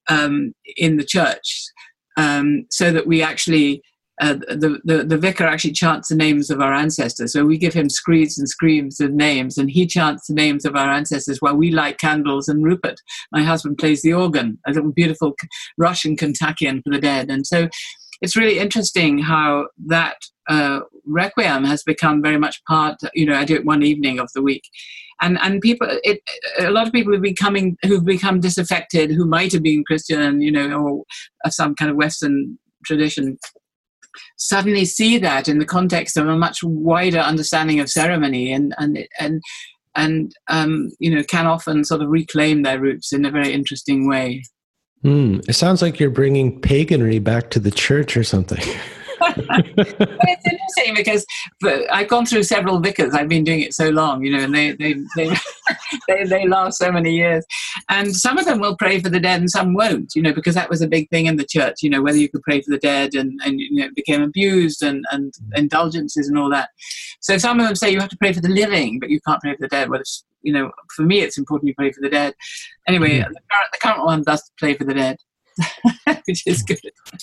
B: um, in the church, um, so that we actually. Uh, the, the, the vicar actually chants the names of our ancestors. So we give him screeds and screams of names, and he chants the names of our ancestors while we light candles. And Rupert, my husband, plays the organ, a little beautiful Russian Kontakion for the dead. And so it's really interesting how that uh, requiem has become very much part. You know, I do it one evening of the week, and and people, it, a lot of people who've becoming who've become disaffected, who might have been Christian, you know, or of some kind of Western tradition, suddenly see that in the context of a much wider understanding of ceremony, and and and and um, you know, can often sort of reclaim their roots in a very interesting way.
A: Mm, it sounds like you're bringing paganry back to the church or something.
B: it's interesting because I've gone through several vicars. I've been doing it so long, you know, and they they they, they, they last so many years. And some of them will pray for the dead, and some won't, you know, because that was a big thing in the church, you know, whether you could pray for the dead, and and you know, it became abused and and indulgences and all that. So some of them say you have to pray for the living, but you can't pray for the dead. Well, it's you know, for me, it's important you pray for the dead. Anyway, mm-hmm. the, current, the current one does pray for the dead, which is good.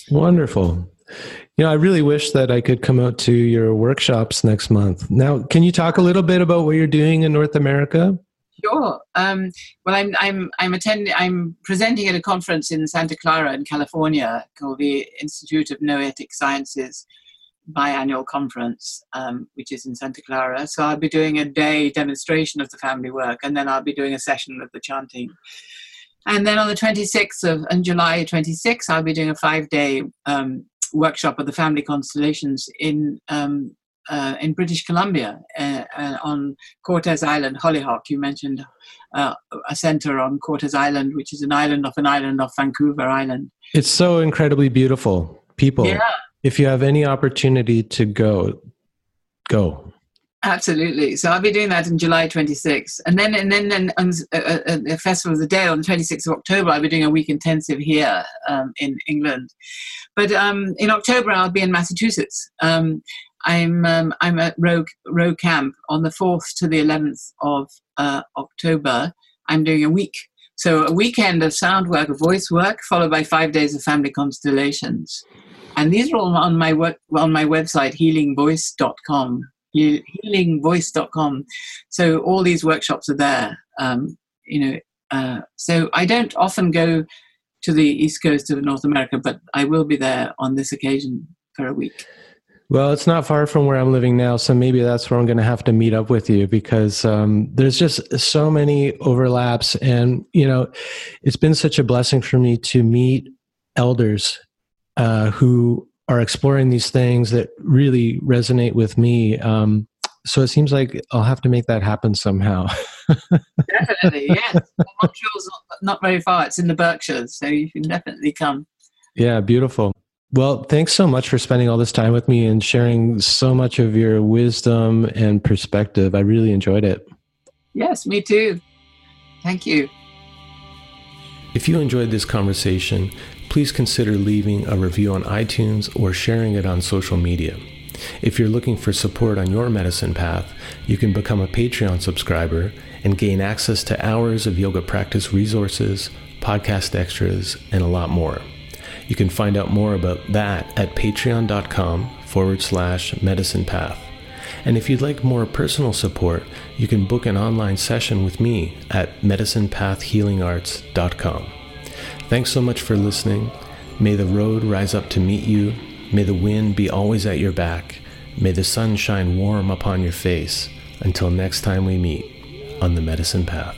A: Wonderful. You know, I really wish that I could come out to your workshops next month. Now, can you talk a little bit about what you're doing in North America?
B: Sure. Um, well, I'm I'm I'm attending. I'm presenting at a conference in Santa Clara, in California, called the Institute of Noetic Sciences biannual conference, um, which is in Santa Clara. So I'll be doing a day demonstration of the family work, and then I'll be doing a session of the chanting. And then on the 26th of on July 26th, I'll be doing a five-day um, workshop of the family constellations in um, uh, in British Columbia uh, uh, on Cortez Island, Hollyhock. You mentioned uh, a center on Cortez Island, which is an island off an island off Vancouver Island.
A: It's so incredibly beautiful. People, yeah. if you have any opportunity to go, go.
B: Absolutely. So I'll be doing that in July 26th. And then and then, then on uh, uh, uh, the Festival of the Day on the 26th of October, I'll be doing a week intensive here um, in England. But um, in October, I'll be in Massachusetts. Um, I'm um, I'm at Rowe, Rowe Camp on the 4th to the 11th of uh, October. I'm doing a week. So a weekend of sound work, of voice work, followed by five days of family constellations. And these are all on my, work, on my website, healingvoice.com healingvoice.com. So all these workshops are there. Um, you know, uh, so I don't often go to the east coast of North America, but I will be there on this occasion for a week.
A: Well, it's not far from where I'm living now, so maybe that's where I'm going to have to meet up with you because um, there's just so many overlaps, and you know, it's been such a blessing for me to meet elders uh, who are exploring these things that really resonate with me. Um, so it seems like I'll have to make that happen somehow.
B: definitely, yes. Montreal's not, not very far. It's in the Berkshires, so you can definitely come.
A: Yeah, beautiful. Well, thanks so much for spending all this time with me and sharing so much of your wisdom and perspective. I really enjoyed it.
B: Yes, me too. Thank you.
A: If you enjoyed this conversation, please consider leaving a review on iTunes or sharing it on social media. If you're looking for support on your medicine path, you can become a Patreon subscriber and gain access to hours of yoga practice resources, podcast extras, and a lot more. You can find out more about that at patreon.com forward slash medicine path. And if you'd like more personal support, you can book an online session with me at medicinepathhealingarts.com. Thanks so much for listening. May the road rise up to meet you. May the wind be always at your back. May the sun shine warm upon your face. Until next time we meet on the medicine path.